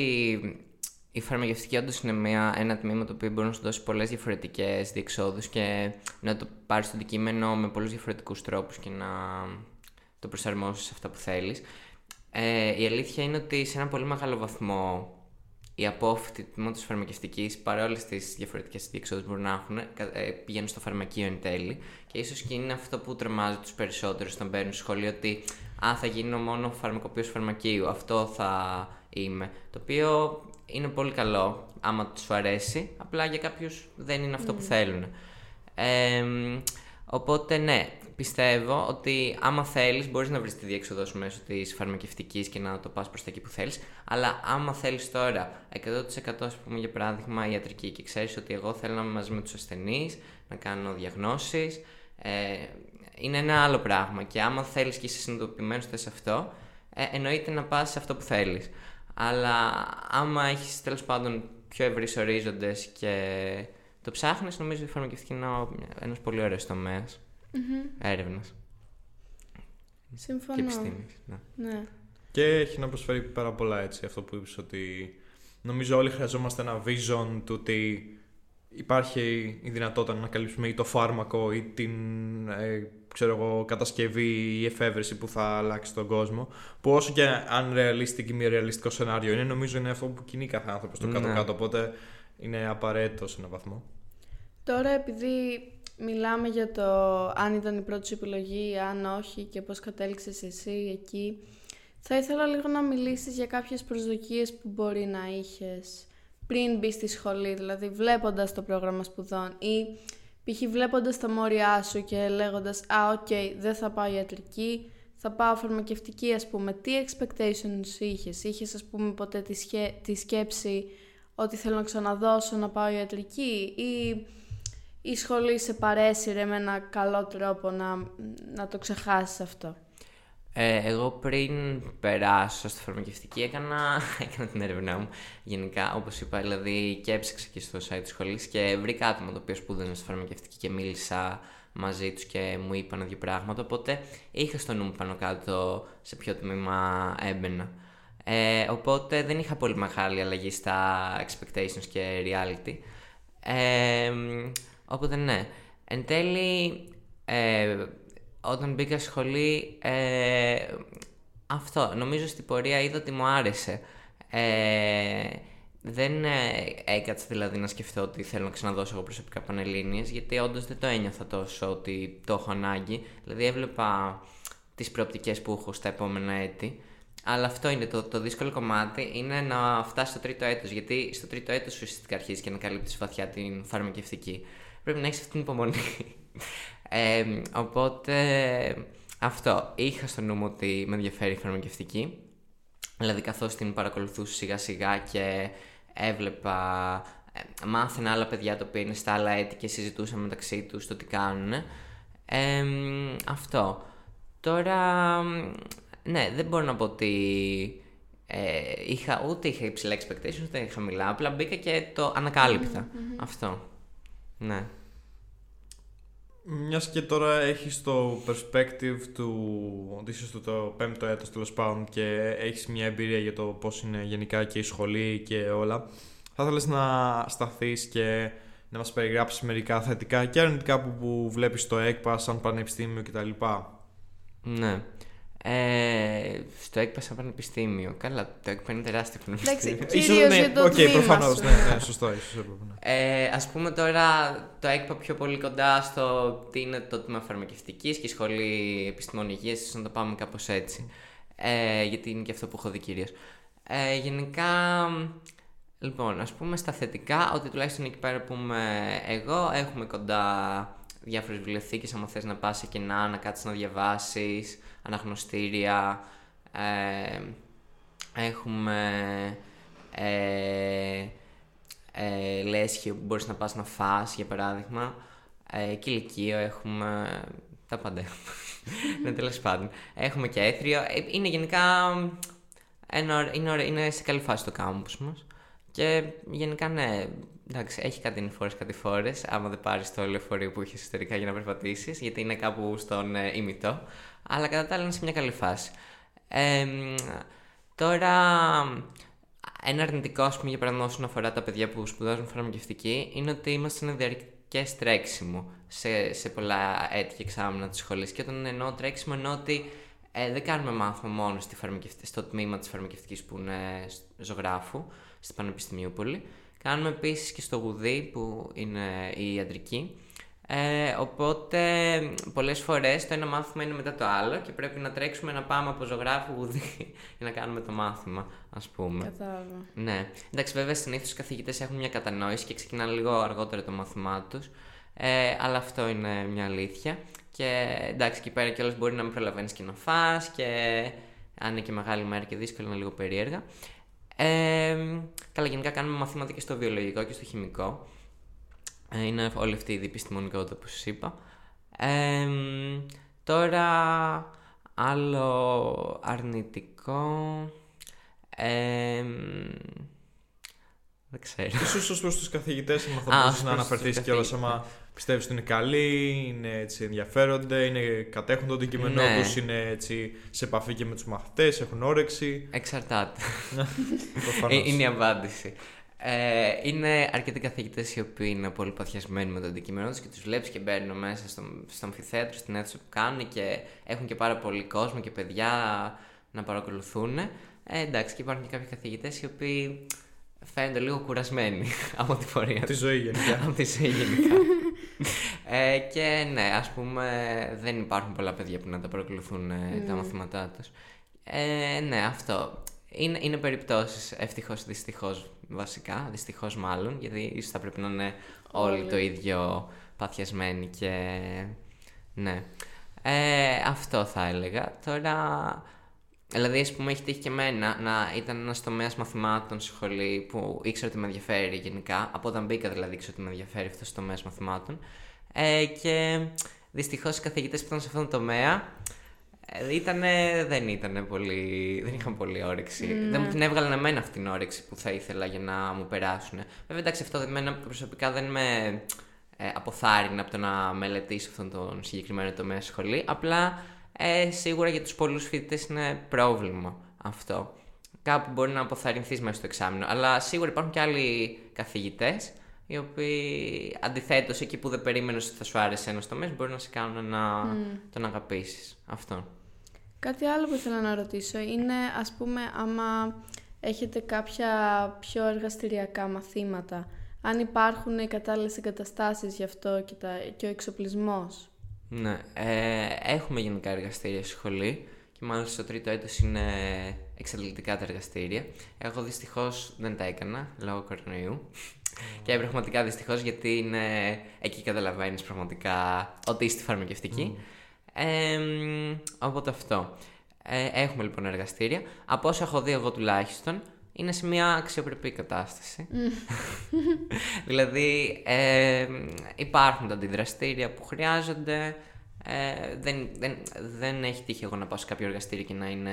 η φαρμακευτική όντως είναι μια, ένα τμήμα το οποίο μπορεί να σου δώσει πολλές διαφορετικές διεξόδους και να το πάρεις στο αντικείμενο με πολλούς διαφορετικούς τρόπους και να το προσαρμόσεις σε αυτά που θέλεις. Ε, η αλήθεια είναι ότι σε ένα πολύ μεγάλο βαθμό οι απόφοιτοι του τμήματος φαρμακευτικής, παρόλε τις διαφορετικές διεξόδους που μπορούν να έχουν, κα- ε, πηγαίνουν στο φαρμακείο εν τέλει. Και ίσως και είναι αυτό που τρομάζει τους περισσότερους όταν μπαίνουν στο σχολείο, ότι Α, θα γίνω μόνο φαρμακοποιός φαρμακείου. Αυτό θα είμαι. Το οποίο είναι πολύ καλό, άμα τους αρέσει. Απλά για κάποιους δεν είναι αυτό που θέλουν. Ε, οπότε ναι, πιστεύω ότι άμα θέλεις μπορείς να βρεις τη διέξοδος σου μέσω της φαρμακευτικής και να το πας προς τα εκεί που θέλεις. Αλλά άμα θέλεις τώρα 100% ας πούμε για παράδειγμα ιατρική και ξέρεις ότι εγώ θέλω να είμαι μαζί με τους ασθενείς να κάνω διαγνώσεις ε, είναι ένα άλλο πράγμα. Και άμα θέλεις και είσαι συνειδητοποιημένος σε αυτό ε, εννοείται να πας σε αυτό που θέλεις. Αλλά άμα έχεις τέλος πάντων πιο ευρύς ορίζοντες και το ψάχνεις νομίζω η φαρμακευτική είναι ο- ένας πολύ ωραίος τομέας έρευνας Συμφωνώ. και επιστήμης. Ναι. Ναι. Και έχει να προσφέρει πάρα πολλά έτσι αυτό που είπες ότι νομίζω όλοι χρειαζόμαστε ένα vision του ότι υπάρχει η δυνατότητα να καλύψουμε ή το φάρμακο ή την ε, ξέρω εγώ, κατασκευή ή εφεύρεση που θα αλλάξει τον κόσμο που όσο και αν realistic ή μη ρεαλιστικό σενάριο είναι νομίζω είναι αυτό που κινεί κάθε άνθρωπος στο Ναι. κάτω-κάτω οπότε είναι απαραίτητο σε έναν βαθμό. Τώρα επειδή μιλάμε για το αν ήταν η πρώτη σου επιλογή, αν όχι και πώς κατέληξες εσύ εκεί, θα ήθελα λίγο να μιλήσεις για κάποιες προσδοκίες που μπορεί να είχες πριν μπεις στη σχολή, δηλαδή βλέποντας το πρόγραμμα σπουδών ή π.χ. βλέποντας τα μόρια σου και λέγοντας «Α, οκ, δεν θα πάω ιατρική, θα πάω φαρμακευτική», ας πούμε. Τι expectations είχες, είχες ας πούμε ποτέ τη, σχέ- τη σκέψη ότι θέλω να ξαναδώσω να πάω ιατρική ή η σχολή σε παρέσυρε με ένα καλό τρόπο να, να το ξεχάσεις αυτό. Ε, εγώ πριν περάσω στη φαρμακευτική έκανα, έκανα την έρευνά μου γενικά, όπως είπα, δηλαδή και έψαξα και στο site της σχολής και βρήκα άτομα το οποίο σπούδανε στη φαρμακευτική και μίλησα μαζί τους και μου είπαν δύο πράγματα, οπότε είχα στο νου μου πάνω κάτω σε ποιο τμήμα έμπαινα. Ε, οπότε δεν είχα πολύ μεγάλη αλλαγή στα expectations και reality. Ε, οπότε ναι. Εν τέλει, ε, όταν μπήκα σχολή, ε, αυτό. Νομίζω στην πορεία είδα ότι μου άρεσε. Ε, δεν ε, έκατσα δηλαδή να σκεφτώ ότι θέλω να ξαναδώσω εγώ προσωπικά πανελλήνιες, γιατί όντως δεν το ένιωθα τόσο ότι το έχω ανάγκη. Δηλαδή έβλεπα τις προοπτικές που έχω στα επόμενα έτη. Αλλά αυτό είναι το, το δύσκολο κομμάτι, είναι να φτάσεις στο τρίτο έτος, γιατί στο τρίτο έτος ουσιαστικά αρχίζεις και να καλύπτεις βαθιά την φαρμακευτική. Πρέπει να έχεις αυτή την υπομονή. Ε, οπότε αυτό. Είχα στο νου μου ότι με ενδιαφέρει η φαρμακευτική. Δηλαδή καθώς την παρακολουθούσα σιγά σιγά και έβλεπα, ε, μάθαινα άλλα παιδιά τα οποία είναι στα άλλα έτη και συζητούσαν μεταξύ τους το τι κάνουν. Ε, αυτό. Τώρα, ναι, δεν μπορώ να πω ότι ε, είχα, ούτε είχα υψηλά expectations, ούτε είχα χαμηλά. Απλά μπήκα και το ανακαλυπτα Αυτό. Ναι. Μιας και τώρα έχει το perspective του ότι είσαι στο το πέμπτο έτος τέλος πάντων και έχεις μια εμπειρία για το πώς είναι γενικά και η σχολή και όλα, θα ήθελες να σταθείς και να μας περιγράψεις μερικά θετικά και αρνητικά που, που βλέπεις στο ΕΚΠΑ σαν πανεπιστήμιο κτλ. Ναι. Ε, στο ΕΚΠΑ σαν πανεπιστήμιο. Καλά, το ΕΚΠΑ είναι τεράστιο πανεπιστήμιο. Εντάξει, κυρίως ναι, για το οκ, τμήμα προφανώς, σου. ναι, ναι, σωστό, ίσως έπρεπε, ναι. Ε, ας πούμε τώρα το ΕΚΠΑ πιο πολύ κοντά στο τι είναι το τμήμα φαρμακευτικής και η σχολή επιστημών υγείας, ίσως να το πάμε κάπως έτσι. Ε, γιατί είναι και αυτό που έχω δει κυρίως. Ε, γενικά, λοιπόν, ας πούμε στα θετικά, ότι τουλάχιστον εκεί πέρα που είμαι εγώ, έχουμε κοντά διάφορες βιβλιοθήκες, άμα θες να πας σε κοινά, να κάτσεις να διαβάσεις, αναγνωστήρια, ε, έχουμε ε, ε, λέσχη που μπορείς να πας να φας, για παράδειγμα. Ε, και ηλικείο έχουμε τα πάντα. ναι, τέλος πάντων. Έχουμε και έθριο. Ε, είναι γενικά ένα, ωρα- είναι, ωρα- είναι σε καλή φάση το κάμπους μας. Και γενικά ναι, εντάξει, έχει κάτι φορές κάτι φορές, άμα δεν πάρεις το λεωφορείο που έχει εσωτερικά για να περπατήσεις, γιατί είναι κάπου στον ε, ημιτό. Αλλά κατά τα άλλα είναι σε μια καλή φάση. Ε, μ, τώρα, ένα αρνητικό, ας πούμε, για παράδειγμα, όσον αφορά τα παιδιά που σπουδάζουν φαρμακευτική, είναι ότι είμαστε σε διαρκές τρέξιμο σε, σε πολλά έτη και εξάμεινα της σχολής. Και όταν εννοώ τρέξιμο, εννοώ ότι ε, δεν κάνουμε μάθημα μόνο στη φαρμακευτική, στο τμήμα της φαρμακευτικής που είναι σ- ζωγράφου, στην Πανεπιστημιούπολη. Κάνουμε επίσης και στο γουδί που είναι η ιατρική. Ε, οπότε πολλές φορές το ένα μάθημα είναι μετά το άλλο και πρέπει να τρέξουμε να πάμε από ζωγράφου γουδί για να κάνουμε το μάθημα, ας πούμε. Κατάλαβα. Ναι. Εντάξει, βέβαια συνήθως οι καθηγητές έχουν μια κατανόηση και ξεκινάνε λίγο αργότερα το μάθημά τους. Ε, αλλά αυτό είναι μια αλήθεια. Και εντάξει, εκεί πέρα κιόλας μπορεί να μην προλαβαίνεις και να φας και αν είναι και μεγάλη μέρα και δύσκολο είναι λίγο περίεργα. Ε, καλά, γενικά κάνουμε μαθήματα και στο βιολογικό και στο χημικό. Ε, είναι όλη αυτή η διεπιστημονικότητα που σας είπα. Ε, τώρα, άλλο αρνητικό... Ε, δεν ξέρω. Ίσως ως προς τους καθηγητές, άμα Α, θα μπορούσες ως να προς τους αναφερθείς κιόλας καθηγητές. άμα πιστεύεις ότι είναι καλοί, είναι έτσι ενδιαφέρονται, είναι, κατέχουν το αντικείμενό Ναι. τους, είναι έτσι σε επαφή και με τους μαθητές, έχουν όρεξη. Εξαρτάται. Προφανώς. Ε, είναι η απάντηση. Ε, είναι αρκετοί καθηγητές οι οποίοι είναι πολύ παθιασμένοι με το αντικείμενό τους και τους βλέπεις και μπαίνουν μέσα στο, στο αμφιθέατρο, στην αίθουσα που κάνουν και έχουν και πάρα πολύ κόσμο και παιδιά να παρακολουθούν. Ε, εντάξει, και υπάρχουν και κάποιοι καθηγητές οι οποίοι φαίνονται λίγο κουρασμένοι από τη πορεία Τη τους. ζωή γενικά. από τη ζωή γενικά. ε, και ναι, ας πούμε δεν υπάρχουν πολλά παιδιά που να τα παρακολουθούν ε, τα μαθήματά τους. Ε, ναι, αυτό. Είναι, είναι περιπτώσεις, ευτυχώς, δυστυχώς βασικά, δυστυχώς μάλλον, γιατί ίσως θα πρέπει να είναι όλοι, Όλοι. το ίδιο παθιασμένοι και ναι. Ε, αυτό θα έλεγα. Τώρα, δηλαδή, ας πούμε, έχει τύχει και εμένα να ήταν ένας τομέας μαθημάτων στη σχολή που ήξερα ότι με ενδιαφέρει γενικά. Από όταν μπήκα, δηλαδή, ήξερα ότι με ενδιαφέρει αυτός ο τομέας μαθημάτων. Ε, και δυστυχώς οι καθηγητές που ήταν σε αυτόν τον τομέα ε, ήτανε, δεν ήταν πολύ. Δεν είχαν πολύ όρεξη. Δεν μου την έβγαλαν εμένα αυτή την όρεξη που θα ήθελα για να μου περάσουν. Βέβαια, εντάξει, αυτό εμένα προσωπικά δεν με ε, αποθάρρυνε από το να μελετήσω αυτόν τον συγκεκριμένο τομέα στη σχολή. Απλά ε, σίγουρα για τους πολλούς φοιτητές είναι πρόβλημα αυτό. Κάπου μπορεί να αποθαρρυνθείς μέσα στο εξάμεινο. Αλλά σίγουρα υπάρχουν και άλλοι καθηγητές οι οποίοι αντιθέτως εκεί που δεν περίμενες ότι θα σου άρεσε ένας τομέας μπορεί να σε κάνουν να τον αγαπήσεις. Αυτό. Κάτι άλλο που ήθελα να ρωτήσω είναι, ας πούμε, άμα έχετε κάποια πιο εργαστηριακά μαθήματα, αν υπάρχουν οι κατάλληλες εγκαταστάσεις γι' αυτό και, τα, και ο εξοπλισμός. Ναι, ε, έχουμε γενικά εργαστήρια στη σχολή και μάλιστα στο τρίτο έτος είναι εξαντλητικά τα εργαστήρια. Εγώ δυστυχώς δεν τα έκανα λόγω κορονοϊού. Και πραγματικά δυστυχώς γιατί είναι εκεί καταλαβαίνεις πραγματικά ότι είσαι στη φαρμακευτική. Ε, μ, οπότε αυτό. Ε, έχουμε λοιπόν εργαστήρια. Από όσα έχω δει εγώ τουλάχιστον, είναι σε μια αξιοπρεπή κατάσταση. δηλαδή ε, υπάρχουν τα αντιδραστήρια που χρειάζονται. Ε, δεν, δεν, δεν έχει τύχει εγώ να πάω σε κάποιο εργαστήριο και να, είναι,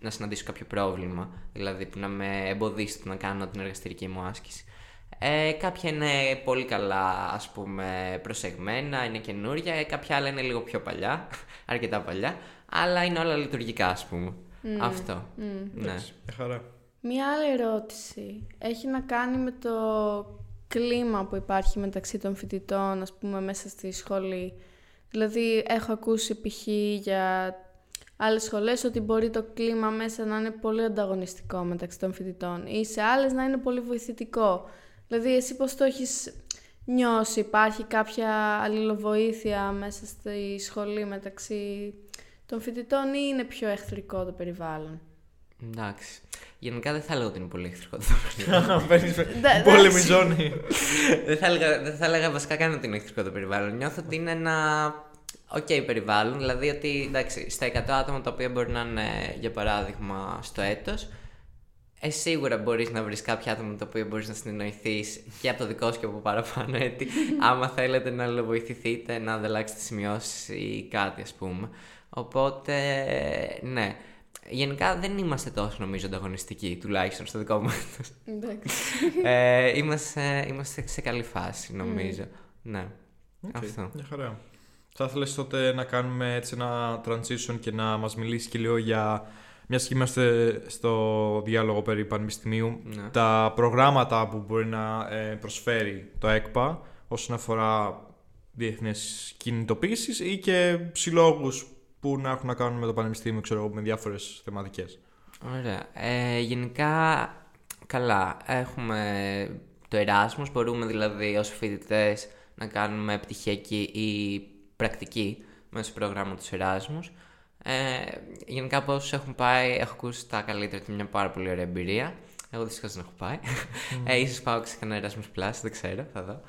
να συναντήσω κάποιο πρόβλημα. Δηλαδή που να με εμποδίσει το να κάνω την εργαστηρική μου άσκηση. Ε, κάποια είναι πολύ καλά ας πούμε προσεγμένα, είναι καινούρια, ε, κάποια άλλα είναι λίγο πιο παλιά, αρκετά παλιά, αλλά είναι όλα λειτουργικά ας πούμε. Αυτό. Ναι. Εντάξει, μια χαρά. Μία άλλη ερώτηση έχει να κάνει με το κλίμα που υπάρχει μεταξύ των φοιτητών, ας πούμε, μέσα στη σχολή. Δηλαδή, έχω ακούσει π.χ. για άλλες σχολές ότι μπορεί το κλίμα μέσα να είναι πολύ ανταγωνιστικό μεταξύ των φοιτητών ή σε άλλες να είναι πολύ βοηθητικό. Δηλαδή εσύ πώς το έχεις νιώσει, υπάρχει κάποια αλληλοβοήθεια μέσα στη σχολή μεταξύ των φοιτητών ή είναι πιο εχθρικό το περιβάλλον; Εντάξει. Γενικά δεν θα έλεγα ότι είναι πολύ εχθρικό το περιβάλλον. Εμπόλεμη ζώνη. Δεν θα έλεγα βασικά καν ότι είναι εχθρικό το περιβάλλον. Νιώθω ότι είναι ένα OK okay, περιβάλλον. Δηλαδή ότι εντάξει, στα 100 άτομα τα οποία μπορεί να είναι για παράδειγμα στο έτος ε, σίγουρα μπορείς να βρεις κάποια άτομα με τα οποία μπορείς να συνεννοηθείς και από το δικό σου και από παραπάνω έτη. άμα θέλετε να βοηθηθείτε, να ανταλλάξετε σημειώσεις ή κάτι, ας πούμε. Οπότε, ναι. Γενικά δεν είμαστε τόσο νομίζω ανταγωνιστικοί, τουλάχιστον στο δικό μου Εντάξει. ε, είμαστε, είμαστε σε καλή φάση, νομίζω. Mm. Ναι. Okay, Αυτό. Μια χαρά. Θα ήθελες τότε να κάνουμε έτσι ένα transition και να μας μιλήσεις και λίγο για μιας και είμαστε στο διάλογο περί πανεπιστημίου, ναι. τα προγράμματα που μπορεί να ε, προσφέρει το ΕΚΠΑ όσον αφορά διεθνές κινητοποίησεις ή και συλλόγους που να έχουν να κάνουν με το πανεπιστήμιο, ξέρω με διάφορες θεματικές. Ωραία. Ε, γενικά, καλά. Έχουμε το Εράσμος, μπορούμε δηλαδή ως φοιτητές να κάνουμε πτυχιακή ή πρακτική μέσω προγράμματος Εράσμους. Ε, γενικά από όσους έχουν πάει, έχω ακούσει τα καλύτερα και μια πάρα πολύ ωραία εμπειρία. Εγώ δυστυχώς δεν έχω πάει. Mm. Ε, ίσως πάω σε κανένα Erasmus Plus, δεν ξέρω, θα δω.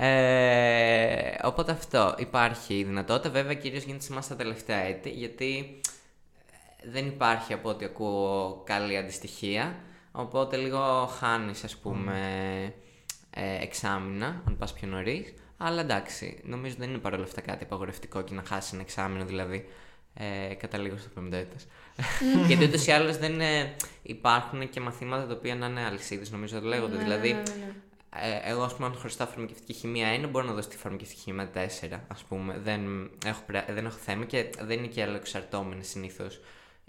Ε, οπότε αυτό. Υπάρχει η δυνατότητα, βέβαια κυρίως γίνεται σε εμάς τα τελευταία έτη, γιατί ε, δεν υπάρχει από ό,τι ακούω καλή αντιστοιχεία. Οπότε λίγο χάνεις, ας πούμε, ε, εξάμεινα, αν πας πιο νωρίς. Αλλά εντάξει, νομίζω δεν είναι παρόλα αυτά κάτι απαγορευτικό και να χάσεις ένα εξάμεινο δηλαδή ε, καταλήγω στο 50 έτος. Γιατί ούτως ή άλλως δεν ε, υπάρχουν και μαθήματα τα οποία να είναι αλυσίδες, νομίζω το λέγονται. Ναι, δηλαδή, ναι, ναι, ε, εγώ, ας πούμε, αν χρωστάω φαρμακευτική χημεία 1, μπορώ να δώσω τη φαρμακευτική χημεία 4, ας πούμε. Δεν έχω, δεν έχω θέμα και δεν είναι και εξαρτώμενη συνήθως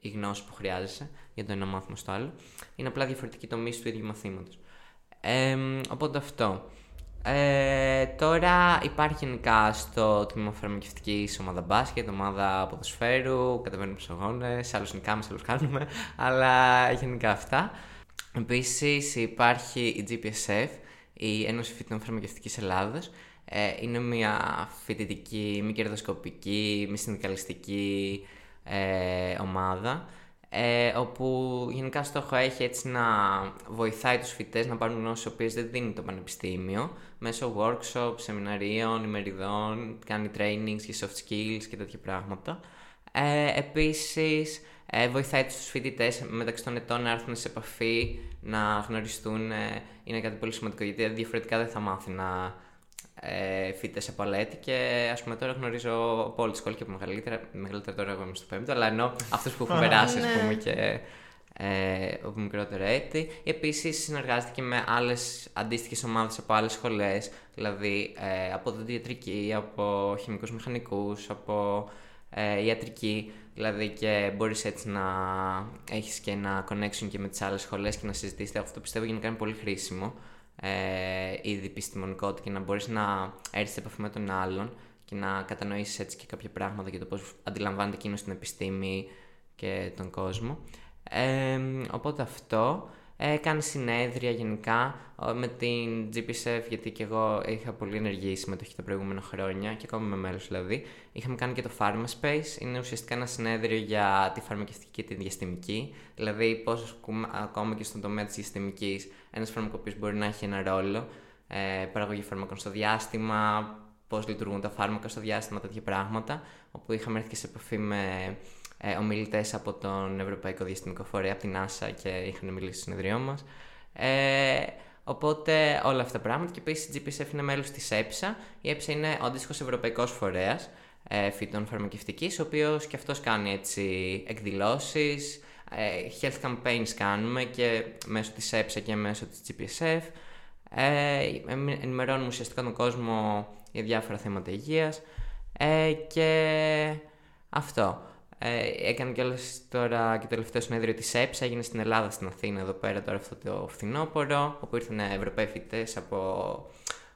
η γνώση που χρειάζεσαι για το ένα μάθημα στο άλλο. Είναι απλά διαφορετική τομή του ίδιου μαθήματος. Ε, οπότε αυτό. Ε, τώρα υπάρχει γενικά στο τμήμα φαρμακευτικής ομάδα μπάσκετ, ομάδα ποδοσφαίρου, κατεβαίνουμε στους αγώνες, άλλους νικάμε, άλλους κάνουμε, αλλά γενικά αυτά. Επίσης υπάρχει η GPSF, η Ένωση Φοιτητών Φαρμακευτικής Ελλάδο. Ε, είναι μια φοιτητική, μη κερδοσκοπική, μη συνδικαλιστική ε, ομάδα ε, όπου γενικά στόχο έχει έτσι να βοηθάει τους φοιτές να πάρουν γνώσεις οποίες δεν δίνει το πανεπιστήμιο μέσω workshop, σεμιναρίων, ημεριδών, κάνει trainings για soft skills και τέτοια πράγματα. Ε, επίσης, ε, βοηθάει τους φοιτητές μεταξύ των ετών να έρθουν σε επαφή, να γνωριστούν, ε, είναι κάτι πολύ σημαντικό γιατί διαφορετικά δεν θα μάθει να ε, φοιτητές από άλλα και ας πούμε τώρα γνωρίζω από όλη τη σχολή και από μεγαλύτερα. Μεγαλύτερα τώρα εγώ είμαι στο πέμπτο, αλλά ενώ αυτούς που έχουν περάσει, ας πούμε, και ε, από μικρότερα έτη. Επίσης συνεργάζεται και με άλλες αντίστοιχες ομάδες από άλλες σχολές, δηλαδή ε, από δοντιατρική, από χημικούς μηχανικούς, από ε, ιατρική. Δηλαδή και μπορείς έτσι να έχεις και ένα connection και με τις άλλες σχολές και να συζητήσετε. Αυτό πιστεύω γενικά είναι πολύ χρήσιμο ε, ήδη επιστημονικότητα και να μπορείς να έρθεις σε επαφή με τον άλλον και να κατανοήσεις έτσι και κάποια πράγματα για το πώς αντιλαμβάνεται εκείνος την επιστήμη και τον κόσμο. Ε, οπότε αυτό. Ε, κάνει συνέδρια γενικά με την GPSF, γιατί και εγώ είχα πολύ ενεργή συμμετοχή τα προηγούμενα χρόνια και ακόμα με μέλος δηλαδή. Είχαμε κάνει και το Pharma Space, είναι ουσιαστικά ένα συνέδριο για τη φαρμακευτική και τη διαστημική. Δηλαδή, πώς ακόμα και στον τομέα της διαστημικής ένας φαρμακοποιό μπορεί να έχει ένα ρόλο. Ε, παραγωγή φαρμακών στο διάστημα, πώς λειτουργούν τα φάρμακα στο διάστημα, τέτοια πράγματα. Όπου είχαμε έρθει και σε επαφή με ε, ομιλητές από τον Ευρωπαϊκό Διαστημικό Φορέα, από την NASA και είχαν μιλήσει στο συνεδριό μας. Ε, οπότε όλα αυτά τα πράγματα. Και επίσης η GPSF είναι μέλος της ΕΠΣΑ. Η ΕΠΣΑ είναι ο αντίστοιχο Ευρωπαϊκός Φορέας ε, φυτών φαρμακευτικής, ο οποίος και αυτός κάνει έτσι εκδηλώσεις. Ε, health campaigns κάνουμε και μέσω της ΕΠΣΑ και μέσω της GPSF. Ε, ενημερώνουμε ουσιαστικά τον κόσμο για διάφορα θέματα υγείας ε, και αυτό. Ε, έκανε κιόλας τώρα και το τελευταίο συνέδριο της ΕΠΣΑ, έγινε στην Ελλάδα, στην Αθήνα, εδώ πέρα τώρα αυτό το φθινόπωρο, όπου ήρθαν Ευρωπαίοι φοιτητές από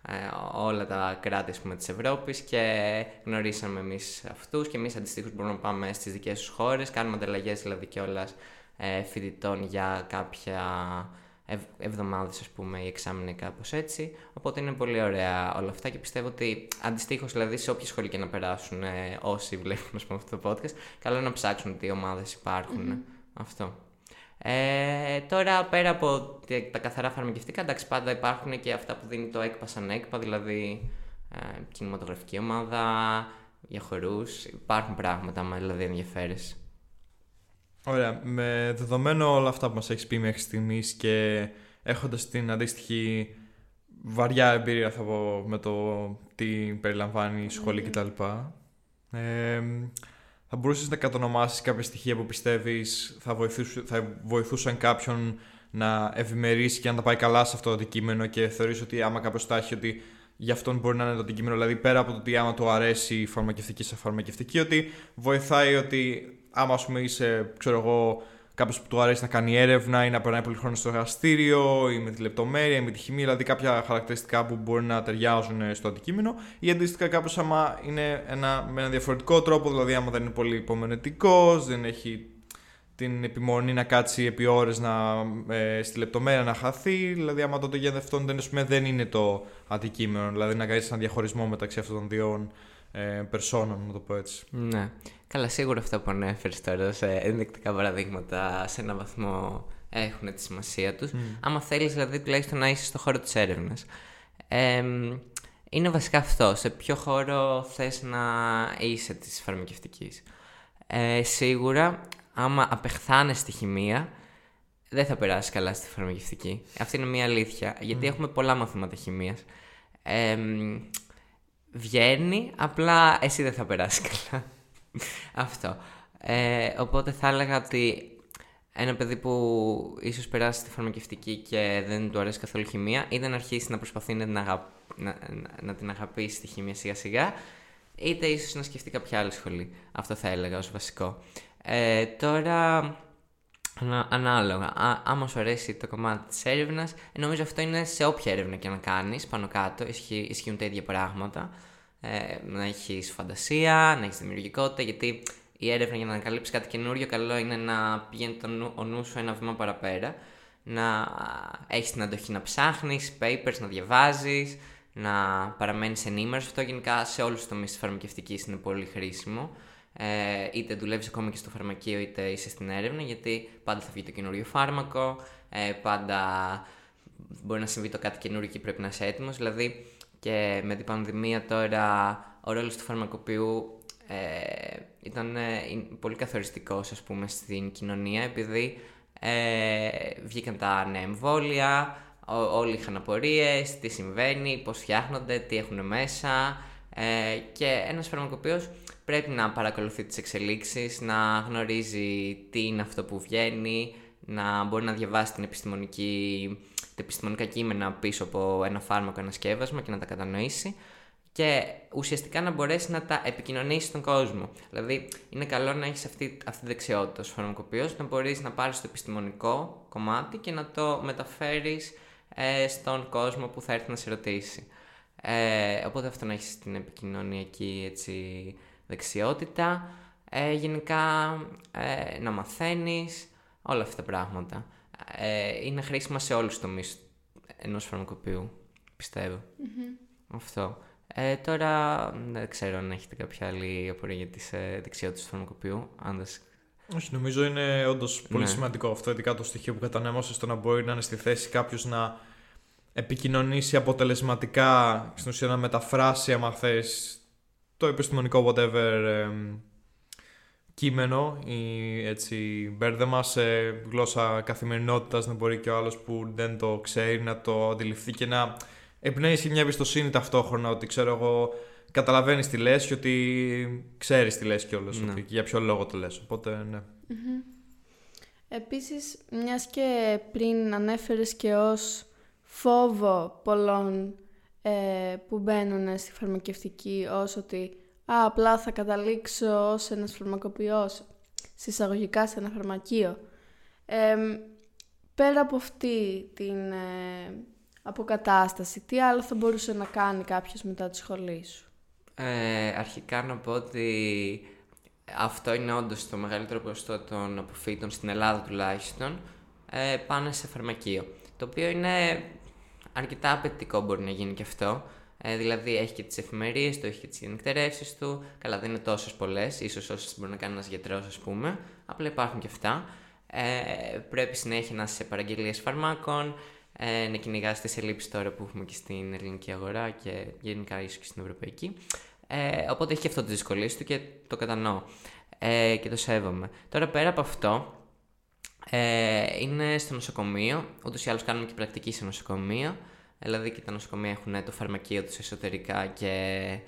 ε, όλα τα κράτη ας πούμε, της Ευρώπης και γνωρίσαμε εμείς αυτούς και εμείς αντιστοίχως μπορούμε να πάμε στις δικές τους χώρες, κάνουμε ανταλλαγές δηλαδή κιόλας ε, φοιτητών για κάποια ευ, εβδομάδες ας πούμε ή εξάμεινε κάπως έτσι. Οπότε είναι πολύ ωραία όλα αυτά και πιστεύω ότι αντιστοίχως δηλαδή σε όποια σχολή και να περάσουν ε, όσοι βλέπουν ας πούμε, αυτό το podcast καλό είναι να ψάξουν τι ομάδες αυτό. Ε, τώρα πέρα από τα καθαρά φαρμακευτικά εντάξει πάντα υπάρχουν και αυτά που δίνει το ΕΚΠΑ σαν ΕΚΠΑ δηλαδή ε, κινηματογραφική ομάδα για χορούς. Υπάρχουν πράγματα άμα δηλαδή ενδιαφέρεσαι Ωραία. Με δεδομένο όλα αυτά που μας έχεις πει μέχρι στιγμής και έχοντας την αντίστοιχη βαριά εμπειρία θα πω με το τι περιλαμβάνει η σχολή mm. κτλ. Ε, θα μπορούσες να κατονομάσεις κάποια στοιχεία που πιστεύεις θα, θα βοηθούσαν κάποιον να ευημερήσει και να τα πάει καλά σε αυτό το αντικείμενο και θεωρείς ότι άμα κάποιος τα έχει ότι γι' αυτόν μπορεί να είναι το αντικείμενο, δηλαδή πέρα από το ότι άμα του αρέσει η φαρμακευτική σε φαρμακευτική, ότι βοηθάει ότι άμα ας πούμε είσαι, ξέρω εγώ, κάποιος που του αρέσει να κάνει έρευνα ή να περνάει πολύ χρόνο στο εργαστήριο ή με τη λεπτομέρεια ή με τη χημία, δηλαδή κάποια χαρακτηριστικά που μπορεί να ταιριάζουν στο αντικείμενο, ή αντίστοιχα κάποιος άμα είναι ένα, με ένα διαφορετικό τρόπο, δηλαδή άμα δεν είναι πολύ υπομονετικός, δεν έχει την επιμονή να κάτσει επί ώρες να, ε, στη λεπτομέρεια να χαθεί, δηλαδή άμα το αυτόν δεν, δεν είναι το αντικείμενο, δηλαδή να κάνει ένα διαχωρισμό μεταξύ αυτών των δύο ε, περσόνων, να το πω έτσι. Ναι. Καλά, σίγουρα αυτά που ανέφερες τώρα σε ενδεικτικά παραδείγματα σε έναν βαθμό έχουν τη σημασία τους. Mm. Άμα θέλεις, δηλαδή, τουλάχιστον να είσαι στο χώρο της έρευνας. Ε, είναι βασικά αυτό. Σε ποιο χώρο θες να είσαι της φαρμακευτικής. Ε, σίγουρα, άμα απεχθάνεσαι στη χημεία, δεν θα περάσεις καλά στη φαρμακευτική. Αυτή είναι μια αλήθεια. Γιατί έχουμε πολλά μαθήματα χημίας. Ε, βγαίνει, απλά εσύ δεν θα περάσεις καλά. Αυτό. Ε, οπότε θα έλεγα ότι ένα παιδί που ίσως περάσει στη φαρμακευτική και δεν του αρέσει καθόλου χημεία, είτε να αρχίσει να προσπαθεί να την, αγα... να, να την αγαπήσει τη χημεία σιγά σιγά, είτε ίσως να σκεφτεί κάποια άλλη σχολή. Αυτό θα έλεγα ως βασικό. Ε, τώρα, ανάλογα, Α, άμα σου αρέσει το κομμάτι της έρευνας, νομίζω αυτό είναι σε όποια έρευνα και να κάνεις, πάνω κάτω, ισχύουν τα ίδια πράγματα ε, να έχεις φαντασία, να έχεις δημιουργικότητα, γιατί η έρευνα για να ανακαλύψει κάτι καινούριο, καλό είναι να πηγαίνει το νου, ο νους σου ένα βήμα παραπέρα. Να έχεις την αντοχή να ψάχνεις, papers να διαβάζεις, να παραμένεις ενήμερος. Αυτό γενικά σε όλους τους τομείς της φαρμακευτικής είναι πολύ χρήσιμο. Ε, είτε δουλεύεις ακόμα και στο φαρμακείο, είτε είσαι στην έρευνα, γιατί πάντα θα βγει το καινούριο φάρμακο, ε, πάντα μπορεί να συμβεί το κάτι καινούριο και πρέπει να είσαι έτοιμος. Δηλαδή, και με την πανδημία τώρα ο ρόλος του φαρμακοποιού ε, ήταν ε, πολύ καθοριστικός ας πούμε στην κοινωνία επειδή ε, βγήκαν τα νέα εμβόλια, όλοι είχαν απορίες, τι συμβαίνει, πώς φτιάχνονται, τι έχουν μέσα ε, και ένας φαρμακοποιός πρέπει να παρακολουθεί τις εξελίξεις, να γνωρίζει τι είναι αυτό που βγαίνει, να μπορεί να διαβάσει την επιστημονική τα επιστημονικά κείμενα πίσω από ένα φάρμακο, ένα σκεύασμα και να τα κατανοήσει και ουσιαστικά να μπορέσει να τα επικοινωνήσει στον κόσμο. Δηλαδή, είναι καλό να έχεις αυτή, αυτή τη δεξιότητα ως φαρμακοποιός, να μπορείς να πάρεις το επιστημονικό κομμάτι και να το μεταφέρεις ε, στον κόσμο που θα έρθει να σε ρωτήσει. Ε, οπότε αυτό να έχεις την επικοινωνιακή έτσι, δεξιότητα. Ε, γενικά ε, να μαθαίνεις όλα αυτά τα πράγματα ε, είναι χρήσιμα σε όλους τους τομείς ενός φαρμακοποιού, Αυτό. Ε, τώρα δεν ξέρω αν έχετε κάποια άλλη απορία για τις ε, δεξιότητες του φαρμακοποιού, αν όχι, νομίζω είναι όντως πολύ ναι. σημαντικό αυτό, ειδικά το στοιχείο που κατανέμωσες στο να μπορεί να είναι στη θέση κάποιος να επικοινωνήσει αποτελεσματικά, στην ουσία να μεταφράσει, άμα θες, το επιστημονικό whatever κείμενο ή έτσι μπέρδεμα σε γλώσσα καθημερινότητας να μπορεί και ο άλλος που δεν το ξέρει να το αντιληφθεί και να εμπνέει μια εμπιστοσύνη ταυτόχρονα ότι ξέρω εγώ καταλαβαίνεις τι λες και ότι ξέρεις τι λες κιόλας ναι. και για ποιο λόγο το λες. Οπότε ναι. Επίσης μιας και πριν ανέφερες και ως φόβο πολλών ε, που μπαίνουν στη φαρμακευτική ως ότι Α, απλά θα καταλήξω ως ένας φαρμακοποιός, συσσαγωγικά σε ένα φαρμακείο. πέρα από αυτή την ε, αποκατάσταση. Τι άλλο θα μπορούσε να κάνει κάποιος μετά τη σχολή σου; Ε, αρχικά να πω ότι αυτό είναι όντως το μεγαλύτερο ποσοστό των αποφύτων στην Ελλάδα τουλάχιστον ε, πάνε σε φαρμακείο. Το οποίο είναι αρκετά απαιτητικό μπορεί να γίνει και αυτό. Ε, δηλαδή έχει και τις εφημερίες του, έχει και τις γενικτερεύσεις του. Καλά, δεν είναι τόσες πολλές, ίσως όσες μπορεί να κάνει ένας γιατρός, ας πούμε. Απλά υπάρχουν και αυτά. Ε, πρέπει συνέχεια να είσαι σε παραγγελίες φαρμάκων, ε, να κυνηγάς τις ελλείψεις τώρα που έχουμε και στην ελληνική αγορά και γενικά ίσως και στην ευρωπαϊκή. Ε, οπότε έχει και αυτό τις δυσκολίες του και το κατανοώ ε, και το σέβομαι. Τώρα πέρα από αυτό, ε, είναι στο νοσοκομείο. Ούτως ή άλλως κάνουμε και πρακτική σε νοσοκομείο. Δηλαδή και τα νοσοκομεία έχουν το φαρμακείο τους εσωτερικά και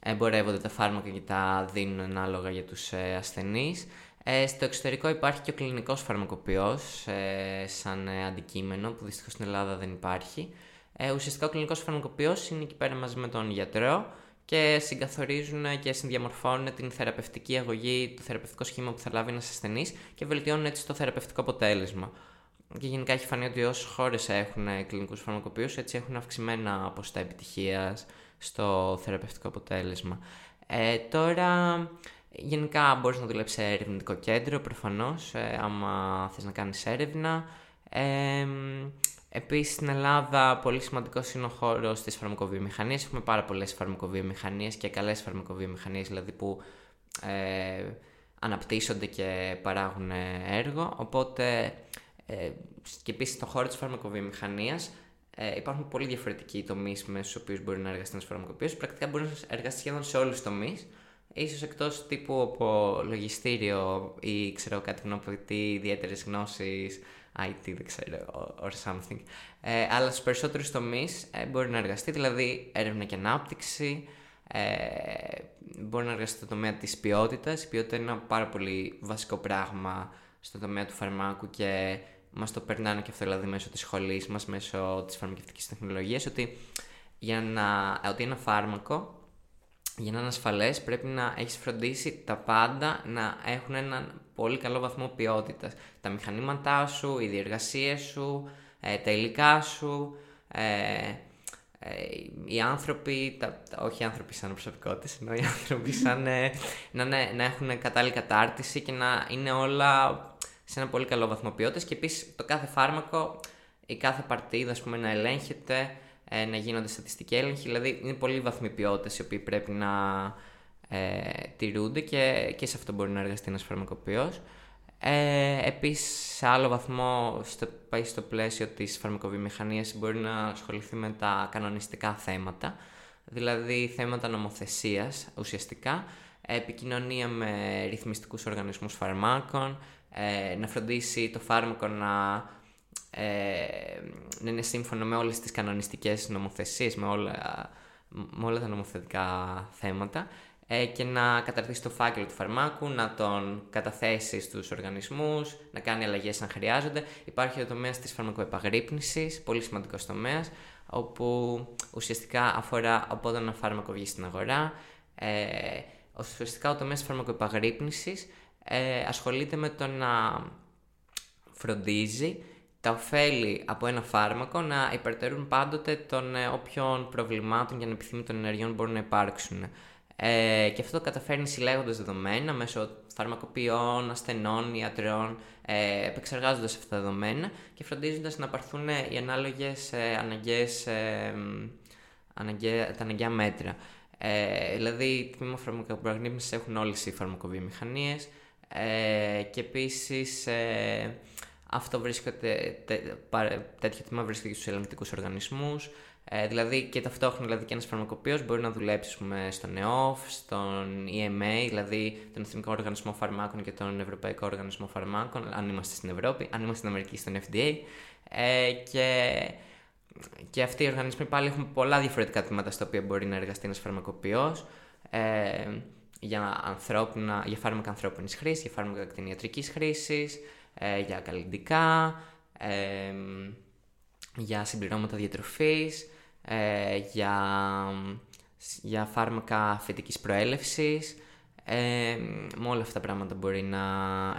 εμπορεύονται τα φάρμακα και τα δίνουν ανάλογα για τους ε, ασθενείς. Ε, στο εξωτερικό υπάρχει και ο κλινικός φαρμακοποιός ε, σαν ε, αντικείμενο που δυστυχώς στην Ελλάδα δεν υπάρχει. Ε, ουσιαστικά ο κλινικός φαρμακοποιός είναι εκεί πέρα μαζί με τον γιατρό και συγκαθορίζουν και συνδιαμορφώνουν την θεραπευτική αγωγή, το θεραπευτικό σχήμα που θα λάβει ένας ασθενής και βελτιώνουν έτσι το θεραπευτικό αποτέλεσμα. Και γενικά έχει φανεί ότι όσες χώρες έχουν κλινικούς φαρμακοποιούς, έτσι έχουν αυξημένα ποσοστά επιτυχίας στο θεραπευτικό αποτέλεσμα. Ε, τώρα, γενικά μπορείς να δουλέψεις σε ερευνητικό κέντρο, προφανώς, ε, άμα θες να κάνεις έρευνα. Ε, Επίσης στην Ελλάδα, πολύ σημαντικό είναι ο χώρος της φαρμακοβιομηχανίας. Έχουμε πάρα πολλές φαρμακοβιομηχανίες και καλές φαρμακοβιομηχανίες, δηλαδή που ε, αναπτύσσονται και παράγουν έργο. Οπότε ε, και επίσης στον χώρο της φαρμακοβιομηχανίας ε, υπάρχουν πολύ διαφορετικοί τομείς με στους οποίους μπορεί να εργαστεί ένας φαρμακοποιός. Πρακτικά μπορεί να εργαστεί σχεδόν σε όλους τους τομείς. Ίσως εκτός τύπου από λογιστήριο ή ξέρω κάτι που να απαιτεί ιδιαίτερες γνώσεις IT, δεν ξέρω, or something. Ε, αλλά στους περισσότερους τομείς ε, μπορεί να εργαστεί, δηλαδή έρευνα και ανάπτυξη, ε, μπορεί να εργαστεί στο τομέα της ποιότητας. Η ποιότητα είναι ένα πάρα πολύ βασικό πράγμα στο τομέα του φαρμάκου και μας το περνάνε και αυτό δηλαδή μέσω της σχολής μας, μέσω της φαρμακευτικής τεχνολογίας, ότι, για να, ότι ένα φάρμακο για να είναι ασφαλές πρέπει να έχεις φροντίσει τα πάντα να έχουν έναν πολύ καλό βαθμό ποιότητας. Τα μηχανήματά σου, οι διεργασίες σου, ε, τα υλικά σου, ε, ε, οι άνθρωποι, τα, όχι οι άνθρωποι σαν προσωπικότητες, ενώ οι άνθρωποι σαν ε, να, να έχουν κατάλληλη κατάρτιση και να είναι όλα σε ένα πολύ καλό βαθμό ποιότητας. Και επίσης το κάθε φάρμακο, η κάθε παρτίδα, ας πούμε, να ελέγχεται ε, να γίνονται στατιστικοί έλεγχοι. Δηλαδή είναι πολύ βαθμοί ποιότητε οι οποίοι πρέπει να ε, τηρούνται και, και σε αυτό μπορεί να εργαστεί ένας φαρμακοποιός. Ε, Επίσης, σε άλλο βαθμό, στο, πάει στο πλαίσιο της φαρμακοβιομηχανίας, μπορεί να ασχοληθεί με τα κανονιστικά θέματα, δηλαδή θέματα νομοθεσίας ουσιαστικά, επικοινωνία με ρυθμιστικούς οργανισμούς φαρμάκων, ε, να φροντίσει το φάρμακο να ε, να είναι σύμφωνο με όλες τις κανονιστικές νομοθεσίες, με όλα, με όλα τα νομοθετικά θέματα ε, και να καταρτήσει το φάκελο του φαρμάκου, να τον καταθέσει στους οργανισμούς, να κάνει αλλαγές αν χρειάζονται. Υπάρχει ο τομέας της φαρμακοεπαγρύπνησης, πολύ σημαντικός τομέας, όπου ουσιαστικά αφορά από όταν ένα φάρμακο βγει στην αγορά. Ε, ουσιαστικά ο τομέας της φαρμακοεπαγρύπνησης ε, ασχολείται με το να φροντίζει τα ωφέλη από ένα φάρμακο να υπερτερούν πάντοτε των ε, όποιων προβλημάτων και ανεπιθύμητων ενεργειών μπορούν να υπάρξουν. Ε, και αυτό το καταφέρνει συλλέγοντας δεδομένα μέσω φαρμακοποιών, ασθενών, ιατρών, ε, επεξεργάζοντας αυτά τα δεδομένα και φροντίζοντας να πάρθουν οι ανάλογες ε, αναγκαίες, ε, τα αναγκαία μέτρα. Ε, δηλαδή, τμήμα φαρμακοπραγνήμηση έχουν όλες οι φαρμακοβιομηχανίες ε, και επίσης. Ε, αυτό βρίσκεται, τέ, τέτοιο τμήμα βρίσκεται και στους ελεγκτικού οργανισμούς. Ε, δηλαδή και ταυτόχρονα δηλαδή και ένας φαρμακοποιός μπορεί να δουλέψει πούμε, στον ΕΟΦ, στον EMA, δηλαδή τον Εθνικό Οργανισμό Φαρμάκων και τον Ευρωπαϊκό Οργανισμό Φαρμάκων, αν είμαστε στην Ευρώπη, αν είμαστε στην Αμερική, στον FDA. Ε, και, και αυτοί οι οργανισμοί πάλι έχουν πολλά διαφορετικά τμήματα στα οποία μπορεί να εργαστεί ένας φαρμακοποιός. Ε, για, ανθρώπινα, για φάρμακα ανθρώπινης χρήσης, για φάρμακα κτηνιατρικής χρήσης, ε, για καλλιντικά, ε, για συμπληρώματα διατροφής, ε, για, για φάρμακα φυτικής προέλευσης, ε, με όλα αυτά τα πράγματα μπορεί να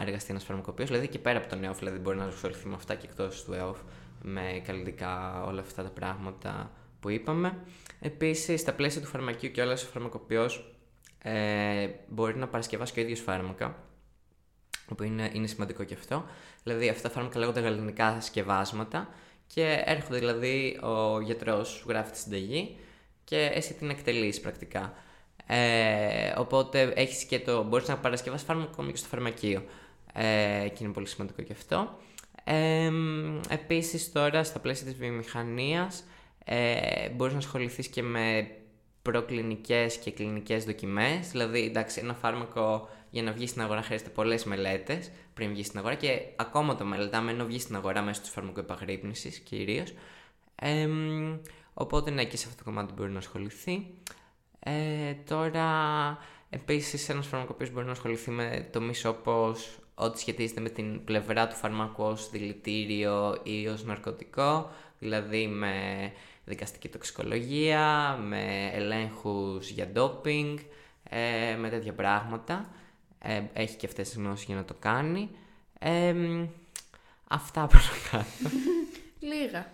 εργαστεί ένας φαρμακοποιός, δηλαδή και πέρα από τον ΕΟΦ, δηλαδή μπορεί να ασχοληθεί με αυτά και εκτός του ΕΟΦ, με καλλιτικά όλα αυτά τα πράγματα που είπαμε. Επίσης, στα πλαίσια του φαρμακείου και όλα ο φαρμακοποιός ε, μπορεί να παρασκευάσει και ο ίδιος φάρμακα, που είναι, είναι σημαντικό και αυτό. Δηλαδή, αυτά τα φάρμακα λέγονται γαλλικά σκευάσματα και έρχονται δηλαδή ο γιατρός σου γράφει τη συνταγή και εσύ την εκτελείς πρακτικά. Ε, οπότε έχεις και το, μπορείς να παρασκευάσεις φάρμακο ακόμη και στο φαρμακείο. Ε, και είναι πολύ σημαντικό και αυτό. Ε, επίσης τώρα στα πλαίσια της βιομηχανίας ε, μπορείς να ασχοληθείς και με προκλινικές και κλινικές δοκιμές. Δηλαδή, εντάξει, ένα φάρμακο για να βγει στην αγορά χρειάζεται πολλές μελέτες πριν βγει στην αγορά και ακόμα το μελετάμε ενώ βγει στην αγορά μέσω του φαρμακοεπαγρύπνησης κυρίως. Ε, οπότε, ναι, και σε αυτό το κομμάτι μπορεί να ασχοληθεί. Ε, τώρα, επίσης, ένας φαρμακοποιός μπορεί να ασχοληθεί με τομείς όπως ό,τι σχετίζεται με την πλευρά του φαρμάκου ως δηλητήριο ή ως ναρκωτικό, δηλαδή με δικαστική τοξικολογία, με ελέγχους για ντόπινγκ, ε, με τέτοια πράγματα. Ε, έχει και αυτές τις γνώσεις για να το κάνει. Ε, αυτά προς Λίγα.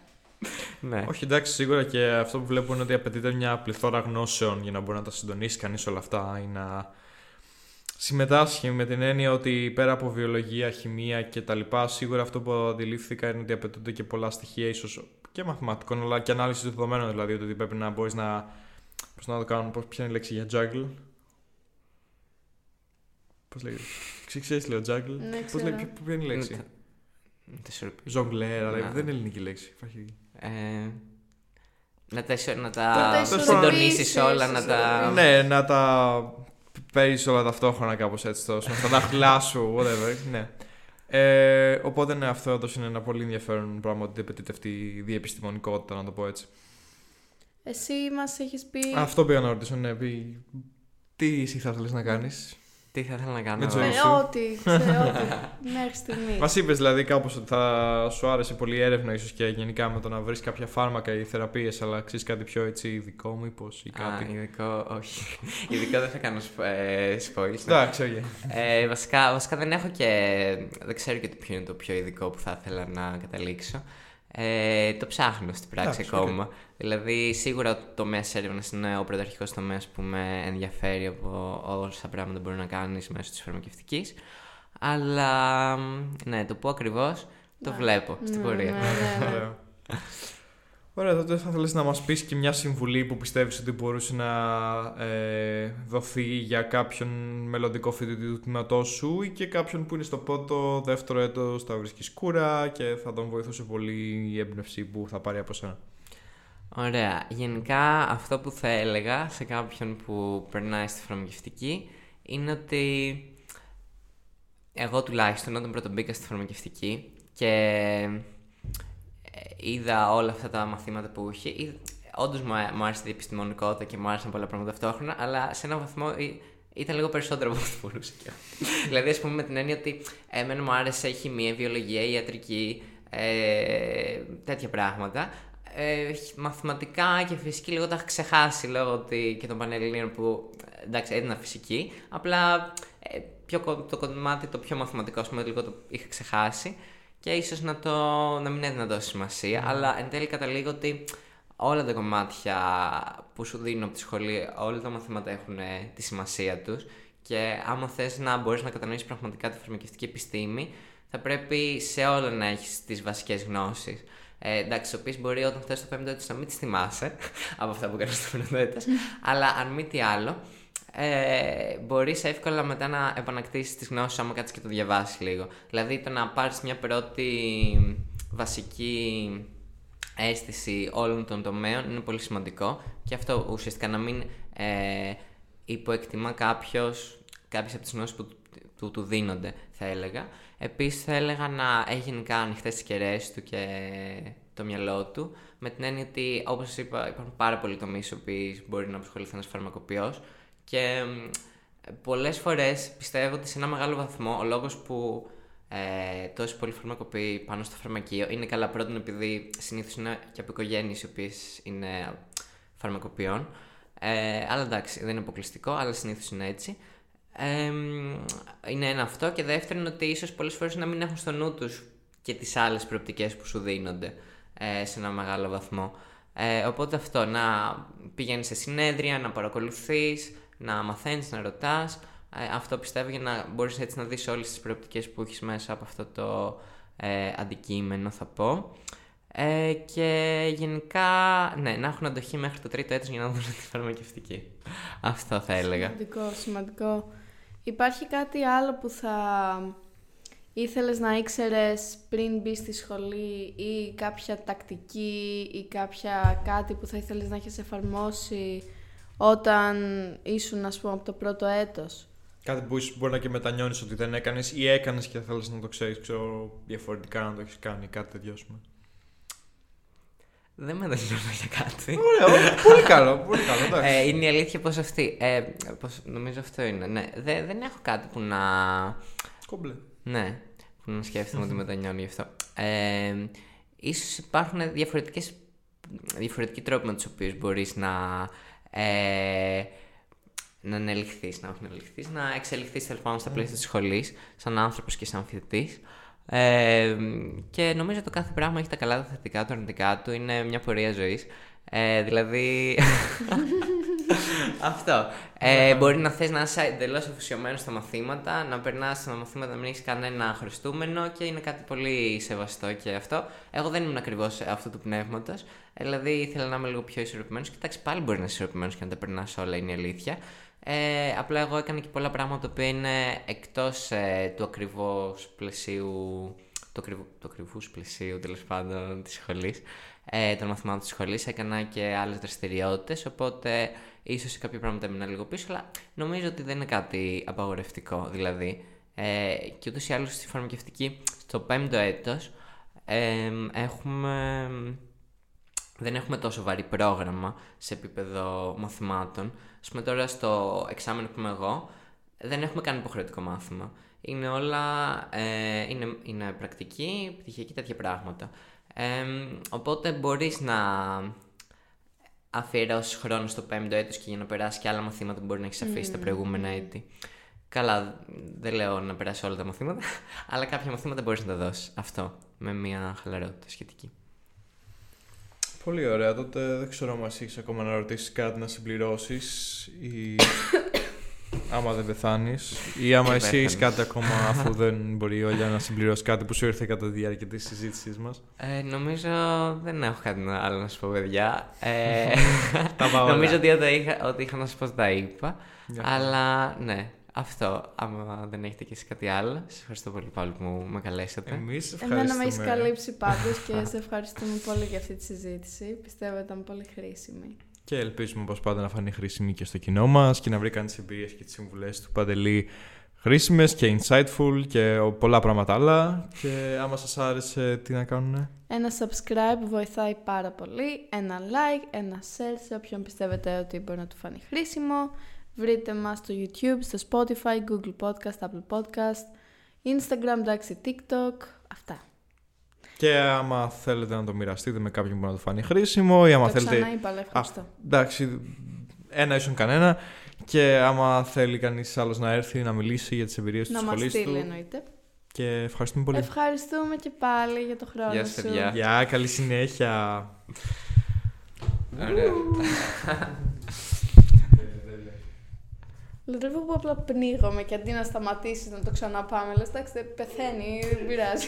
ναι. Όχι, εντάξει, σίγουρα και αυτό που βλέπω είναι ότι απαιτείται μια πληθώρα γνώσεων για να μπορεί να τα συντονίσει κανείς όλα αυτά ή να συμμετάσχει με την έννοια ότι πέρα από βιολογία, χημεία κτλ. Σίγουρα αυτό που αντιλήφθηκα είναι ότι απαιτούνται και πολλά στοιχεία, ίσως και μαθηματικών, αλλά και ανάλυσης του δεδομένου. Δηλαδή ότι πρέπει να μπορείς να. Πώς να το κάνουν, ποια είναι η λέξη για juggle. Πώς λέγεται; Ξέρεις, λέω juggle; Ναι, Πώς λέγεται, ποια είναι η λέξη; Ζογκλέρ, αλλά δεν είναι ελληνική λέξη. Ε, να τα, να τα, συντονίσεις όλα, να τα. Ναι, να τα παίζει όλα ταυτόχρονα κάπως έτσι. Τόσο, με τα δάχτυλά σου, whatever. Ναι. Ε, οπότε ναι, αυτό όντω είναι ένα πολύ ενδιαφέρον πράγμα ότι απαιτείται αυτή η διεπιστημονικότητα, να το πω έτσι. Εσύ μας έχεις πει. Αυτό πήγα να ρωτήσω, ναι. Πει... Τι εσύ θα ήθελε να κάνεις; Τι θα ήθελα να κάνω. Με ό,τι, ό,τι. Μέχρι στιγμής. Μας είπες δηλαδή κάπως ότι θα σου άρεσε πολύ η έρευνα, ίσως και γενικά με το να βρεις κάποια φάρμακα ή θεραπείες, αλλά ξέρεις κάτι πιο έτσι ειδικό, μήπως ή κάτι; Α, ειδικό, όχι. ειδικό δεν θα κάνω ε, spoilers. Εντάξει, όχι. Ε, βασικά, βασικά δεν έχω και. Δεν ξέρω και ποιο είναι το πιο ειδικό που θα ήθελα να καταλήξω. Ε, το ψάχνω στην πράξη ακόμα. Δηλαδή, σίγουρα το τομέας έρευνας είναι ο πρωταρχικός τομέας που με ενδιαφέρει από όλα τα πράγματα που μπορεί να κάνεις μέσω της φαρμακευτικής. Αλλά ναι, το πω ακριβώς το ναι. βλέπω στην ναι, πορεία. Ναι, Ωραία, τότε θα ήθελες να μας πεις και μια συμβουλή που πιστεύεις ότι μπορούσε να ε, δοθεί για κάποιον μελλοντικό φοιτητή του τμήματός σου ή και κάποιον που είναι στο πρώτο, δεύτερο έτος, θα βρίσκεις κούρα και θα τον βοηθούσε πολύ η έμπνευση που θα πάρει από σένα. Ωραία. Γενικά αυτό που θα έλεγα σε κάποιον που περνάει στη φαρμακευτική είναι ότι εγώ τουλάχιστον όταν πρώτον μπήκα στη φαρμακευτική και είδα όλα αυτά τα μαθήματα που είχε. Όντως μου άρεσε η επιστημονικότητα και μου άρεσαν πολλά πράγματα ταυτόχρονα, αλλά σε έναν βαθμό ήταν λίγο περισσότερο από ό,τι μπορούσε. δηλαδή, ας πούμε, με την έννοια ότι εμένα μου άρεσε η χημεία, η βιολογία, η ιατρική, ε, τέτοια πράγματα. Ε, μαθηματικά και φυσική λίγο τα είχα ξεχάσει λόγω ότι και των Πανελληνίων που εντάξει έδινα φυσική. Απλά ε, πιο, το κομμάτι το πιο μαθηματικό, ας πούμε, λίγο το είχα ξεχάσει και ίσως να, το, να μην έδινα τόση σημασία, mm. αλλά εν τέλει καταλήγω ότι όλα τα κομμάτια που σου δίνουν από τη σχολή, όλα τα μαθήματα έχουν ε, τη σημασία τους. και άμα θες να μπορείς να κατανοήσεις πραγματικά τη φαρμακευτική επιστήμη θα πρέπει σε όλα να έχεις τις βασικές γνώσεις. Ε, εντάξει, οποίες μπορεί όταν φτάσει στο πέμπτο έτος να μην τις θυμάσαι από αυτά που έκανες στο πέμπτο έτος, αλλά αν μη τι άλλο, ε, μπορείς εύκολα μετά να επανακτήσεις τις γνώσεις άμα κάτσεις και το διαβάσεις λίγο. Δηλαδή το να πάρεις μια πρώτη βασική αίσθηση όλων των τομέων είναι πολύ σημαντικό και αυτό ουσιαστικά να μην ε, υποεκτιμά κάποιος κάποιες από τις γνώσεις που του, του δίνονται, θα έλεγα. Επίσης, θα έλεγα να έχει γενικά ανοιχτές τις κεραίες του και το μυαλό του, με την έννοια ότι, όπως είπα, υπάρχουν πάρα πολλοί τομείς που μπορεί να απασχοληθεί ένας φαρμακοποιός και πολλές φορές πιστεύω ότι σε ένα μεγάλο βαθμό ο λόγος που ε, τόσοι πολλοί φαρμακοποιοί πάνω στο φαρμακείο είναι καλά πρώτον επειδή συνήθως είναι και από οικογένειες οι οποίες είναι φαρμακοποιών. Ε, αλλά εντάξει, δεν είναι αποκλειστικό, αλλά συνήθως είναι έτσι. Ε, είναι ένα αυτό και δεύτερον ότι ίσως πολλές φορές να μην έχουν στο νου τους και τις άλλες προοπτικές που σου δίνονται. ε, σε ένα μεγάλο βαθμό. Ε, οπότε αυτό, να πηγαίνεις σε συνέδρια, να παρακολουθείς, να μαθαίνεις, να ρωτάς. Ε, αυτό πιστεύω για να μπορείς έτσι να δεις όλες τις προοπτικές που έχεις μέσα από αυτό το ε, αντικείμενο θα πω. Ε, και γενικά, ναι, να έχουν αντοχή μέχρι το τρίτο έτος για να δουν τη φαρμακευτική. Αυτό θα έλεγα. Σημαντικό, σημαντικό. Υπάρχει κάτι άλλο που θα ήθελες να ήξερες πριν μπεις στη σχολή ή κάποια τακτική ή κάποια κάτι που θα ήθελες να έχεις εφαρμόσει; Όταν ήσουν, ας πούμε, από το πρώτο έτος. Κάτι που ίσως μπορεί να και μετανιώνεις ότι δεν έκανες ή έκανες και θέλεις να το ξέρεις, ξέρω, διαφορετικά να το έχεις κάνει, κάτι τέτοιο, ας πούμε. Δεν μετανιώνω για κάτι. Ωραίο, πολύ καλό, πολύ καλό, εντάξει. Ε, είναι η αλήθεια πως αυτή. Ε, πως, νομίζω αυτό είναι. Ναι, Δε- δεν έχω κάτι που να. Κόμπλε. Ναι, που να σκέφτομαι ότι μετανιώνω γι' αυτό. Ε, ίσως υπάρχουν διαφορετικές, διαφορετικοί τρόποι με τους οποίους μπορείς να, ε, να ανελιχθείς, να όχι να ανελιχθείς, να εξελιχθείς τέλος πάντων στα πλαίσια της σχολής, σαν άνθρωπος και σαν φοιτητής. Ε, και νομίζω το κάθε πράγμα έχει τα καλά, τα θετικά, τα αρνητικά του, είναι μια πορεία ζωής. Ε, δηλαδή, αυτό. Ε, μπορεί να θες να είσαι εντελώς αφοσιωμένος στα μαθήματα, να περνάς στα μαθήματα να μην έχεις κανένα χρηστούμενο και είναι κάτι πολύ σεβαστό και αυτό. Εγώ δεν ήμουν ακριβώς αυτού του πνεύματος. Δηλαδή ήθελα να είμαι λίγο πιο ισορροπημένος. Και εντάξει, πάλι μπορεί να είσαι ισορροπημένος και να τα περνάς όλα, είναι η αλήθεια. Ε, απλά εγώ έκανα και πολλά πράγματα τα οποία είναι εκτός ε, του ακριβώς πλαισίου. του, ακριβού, του ακριβούς πλαισίου τέλος πάντων της σχολής ε, των μαθημάτων της σχολής, έκανα και άλλες δραστηριότητες, οπότε ίσως σε κάποια πράγματα έμεινα λίγο πίσω, αλλά νομίζω ότι δεν είναι κάτι απαγορευτικό, δηλαδή. Ε, και ούτως ή άλλως στη φαρμακευτική, στο πέμπτο έτος, ε, έχουμε... Δεν έχουμε τόσο βαρύ πρόγραμμα σε επίπεδο μαθημάτων. Ας πούμε τώρα στο εξάμενο που είμαι εγώ, δεν έχουμε κάνει υποχρεωτικό μάθημα. Είναι όλα, ε, είναι, είναι πρακτική, πτυχιακή, τέτοια πράγματα. Ε, οπότε μπορείς να αφιερώσεις χρόνο στο πέμπτο έτος και για να περάσει και άλλα μαθήματα που μπορεί να έχεις αφήσει τα προηγούμενα έτη. Καλά, δεν λέω να περάσει όλα τα μαθήματα, αλλά κάποια μαθήματα μπορείς να τα δώσεις. Αυτό, με μια χαλαρότητα σχετική. Πολύ ωραία. Τότε δεν ξέρω αν έχεις ακόμα να ρωτήσεις κάτι να συμπληρώσεις ή. άμα δεν πεθάνεις. Ή άμα εσύ έχεις πέθανα. κάτι ακόμα αφού δεν μπορεί η Όλια να συμπληρώσεις κάτι που σου ήρθε κατά τη διάρκεια της συζήτησής μας. Ε, νομίζω δεν έχω κάτι άλλο να σου πω, παιδιά. Ε, Τα είπα όλα. νομίζω ότι ό,τι είχα, ό,τι είχα να σου πω τα είπα. Για αλλά ναι, αυτό. Άμα δεν έχετε και εσείς κάτι άλλο, σας ευχαριστώ πολύ πάλι που με καλέσατε. Εμείς Εμένα με έχεις ευχαριστούμε. καλύψει πάντως και σε ευχαριστούμε πολύ για αυτή τη συζήτηση. Πιστεύω ήταν πολύ χρήσιμη. Και ελπίζουμε όπως πάντα να φανεί χρήσιμη και στο κοινό μας και να βρει κανείς τις εμπειρίες και τις συμβουλές του Παντελή χρήσιμες και insightful και πολλά πράγματα άλλα. Και άμα σας άρεσε, τι να κάνουνε; Ένα subscribe βοηθάει πάρα πολύ. Ένα like, ένα share σε όποιον πιστεύετε ότι μπορεί να του φανεί χρήσιμο. Βρείτε μας στο YouTube, στο Spotify, Google Podcast, Apple Podcast, Instagram, εντάξει, TikTok. Αυτά. Και άμα θέλετε να το μοιραστείτε με κάποιον που να το φανεί χρήσιμο ή άμα το θέλετε... ξαναείπα, αλλά ευχαριστώ. Α, εντάξει, ένα ίσον κανένα. Και άμα θέλει κανείς άλλος να έρθει να μιλήσει για τις εμπειρίες να της μας σχολής στείλει του. εννοείται. Και ευχαριστούμε πολύ. Ευχαριστούμε και πάλι για το χρόνο Γεια σας, σου. παιδιά. Γεια, καλή συνέχεια. Ωραία. Λατρεύω που απλά πνίγομαι και αντί να σταματήσεις να το ξαναπάμε, λες εντάξει δεν πεθαίνει, δεν πειράζει.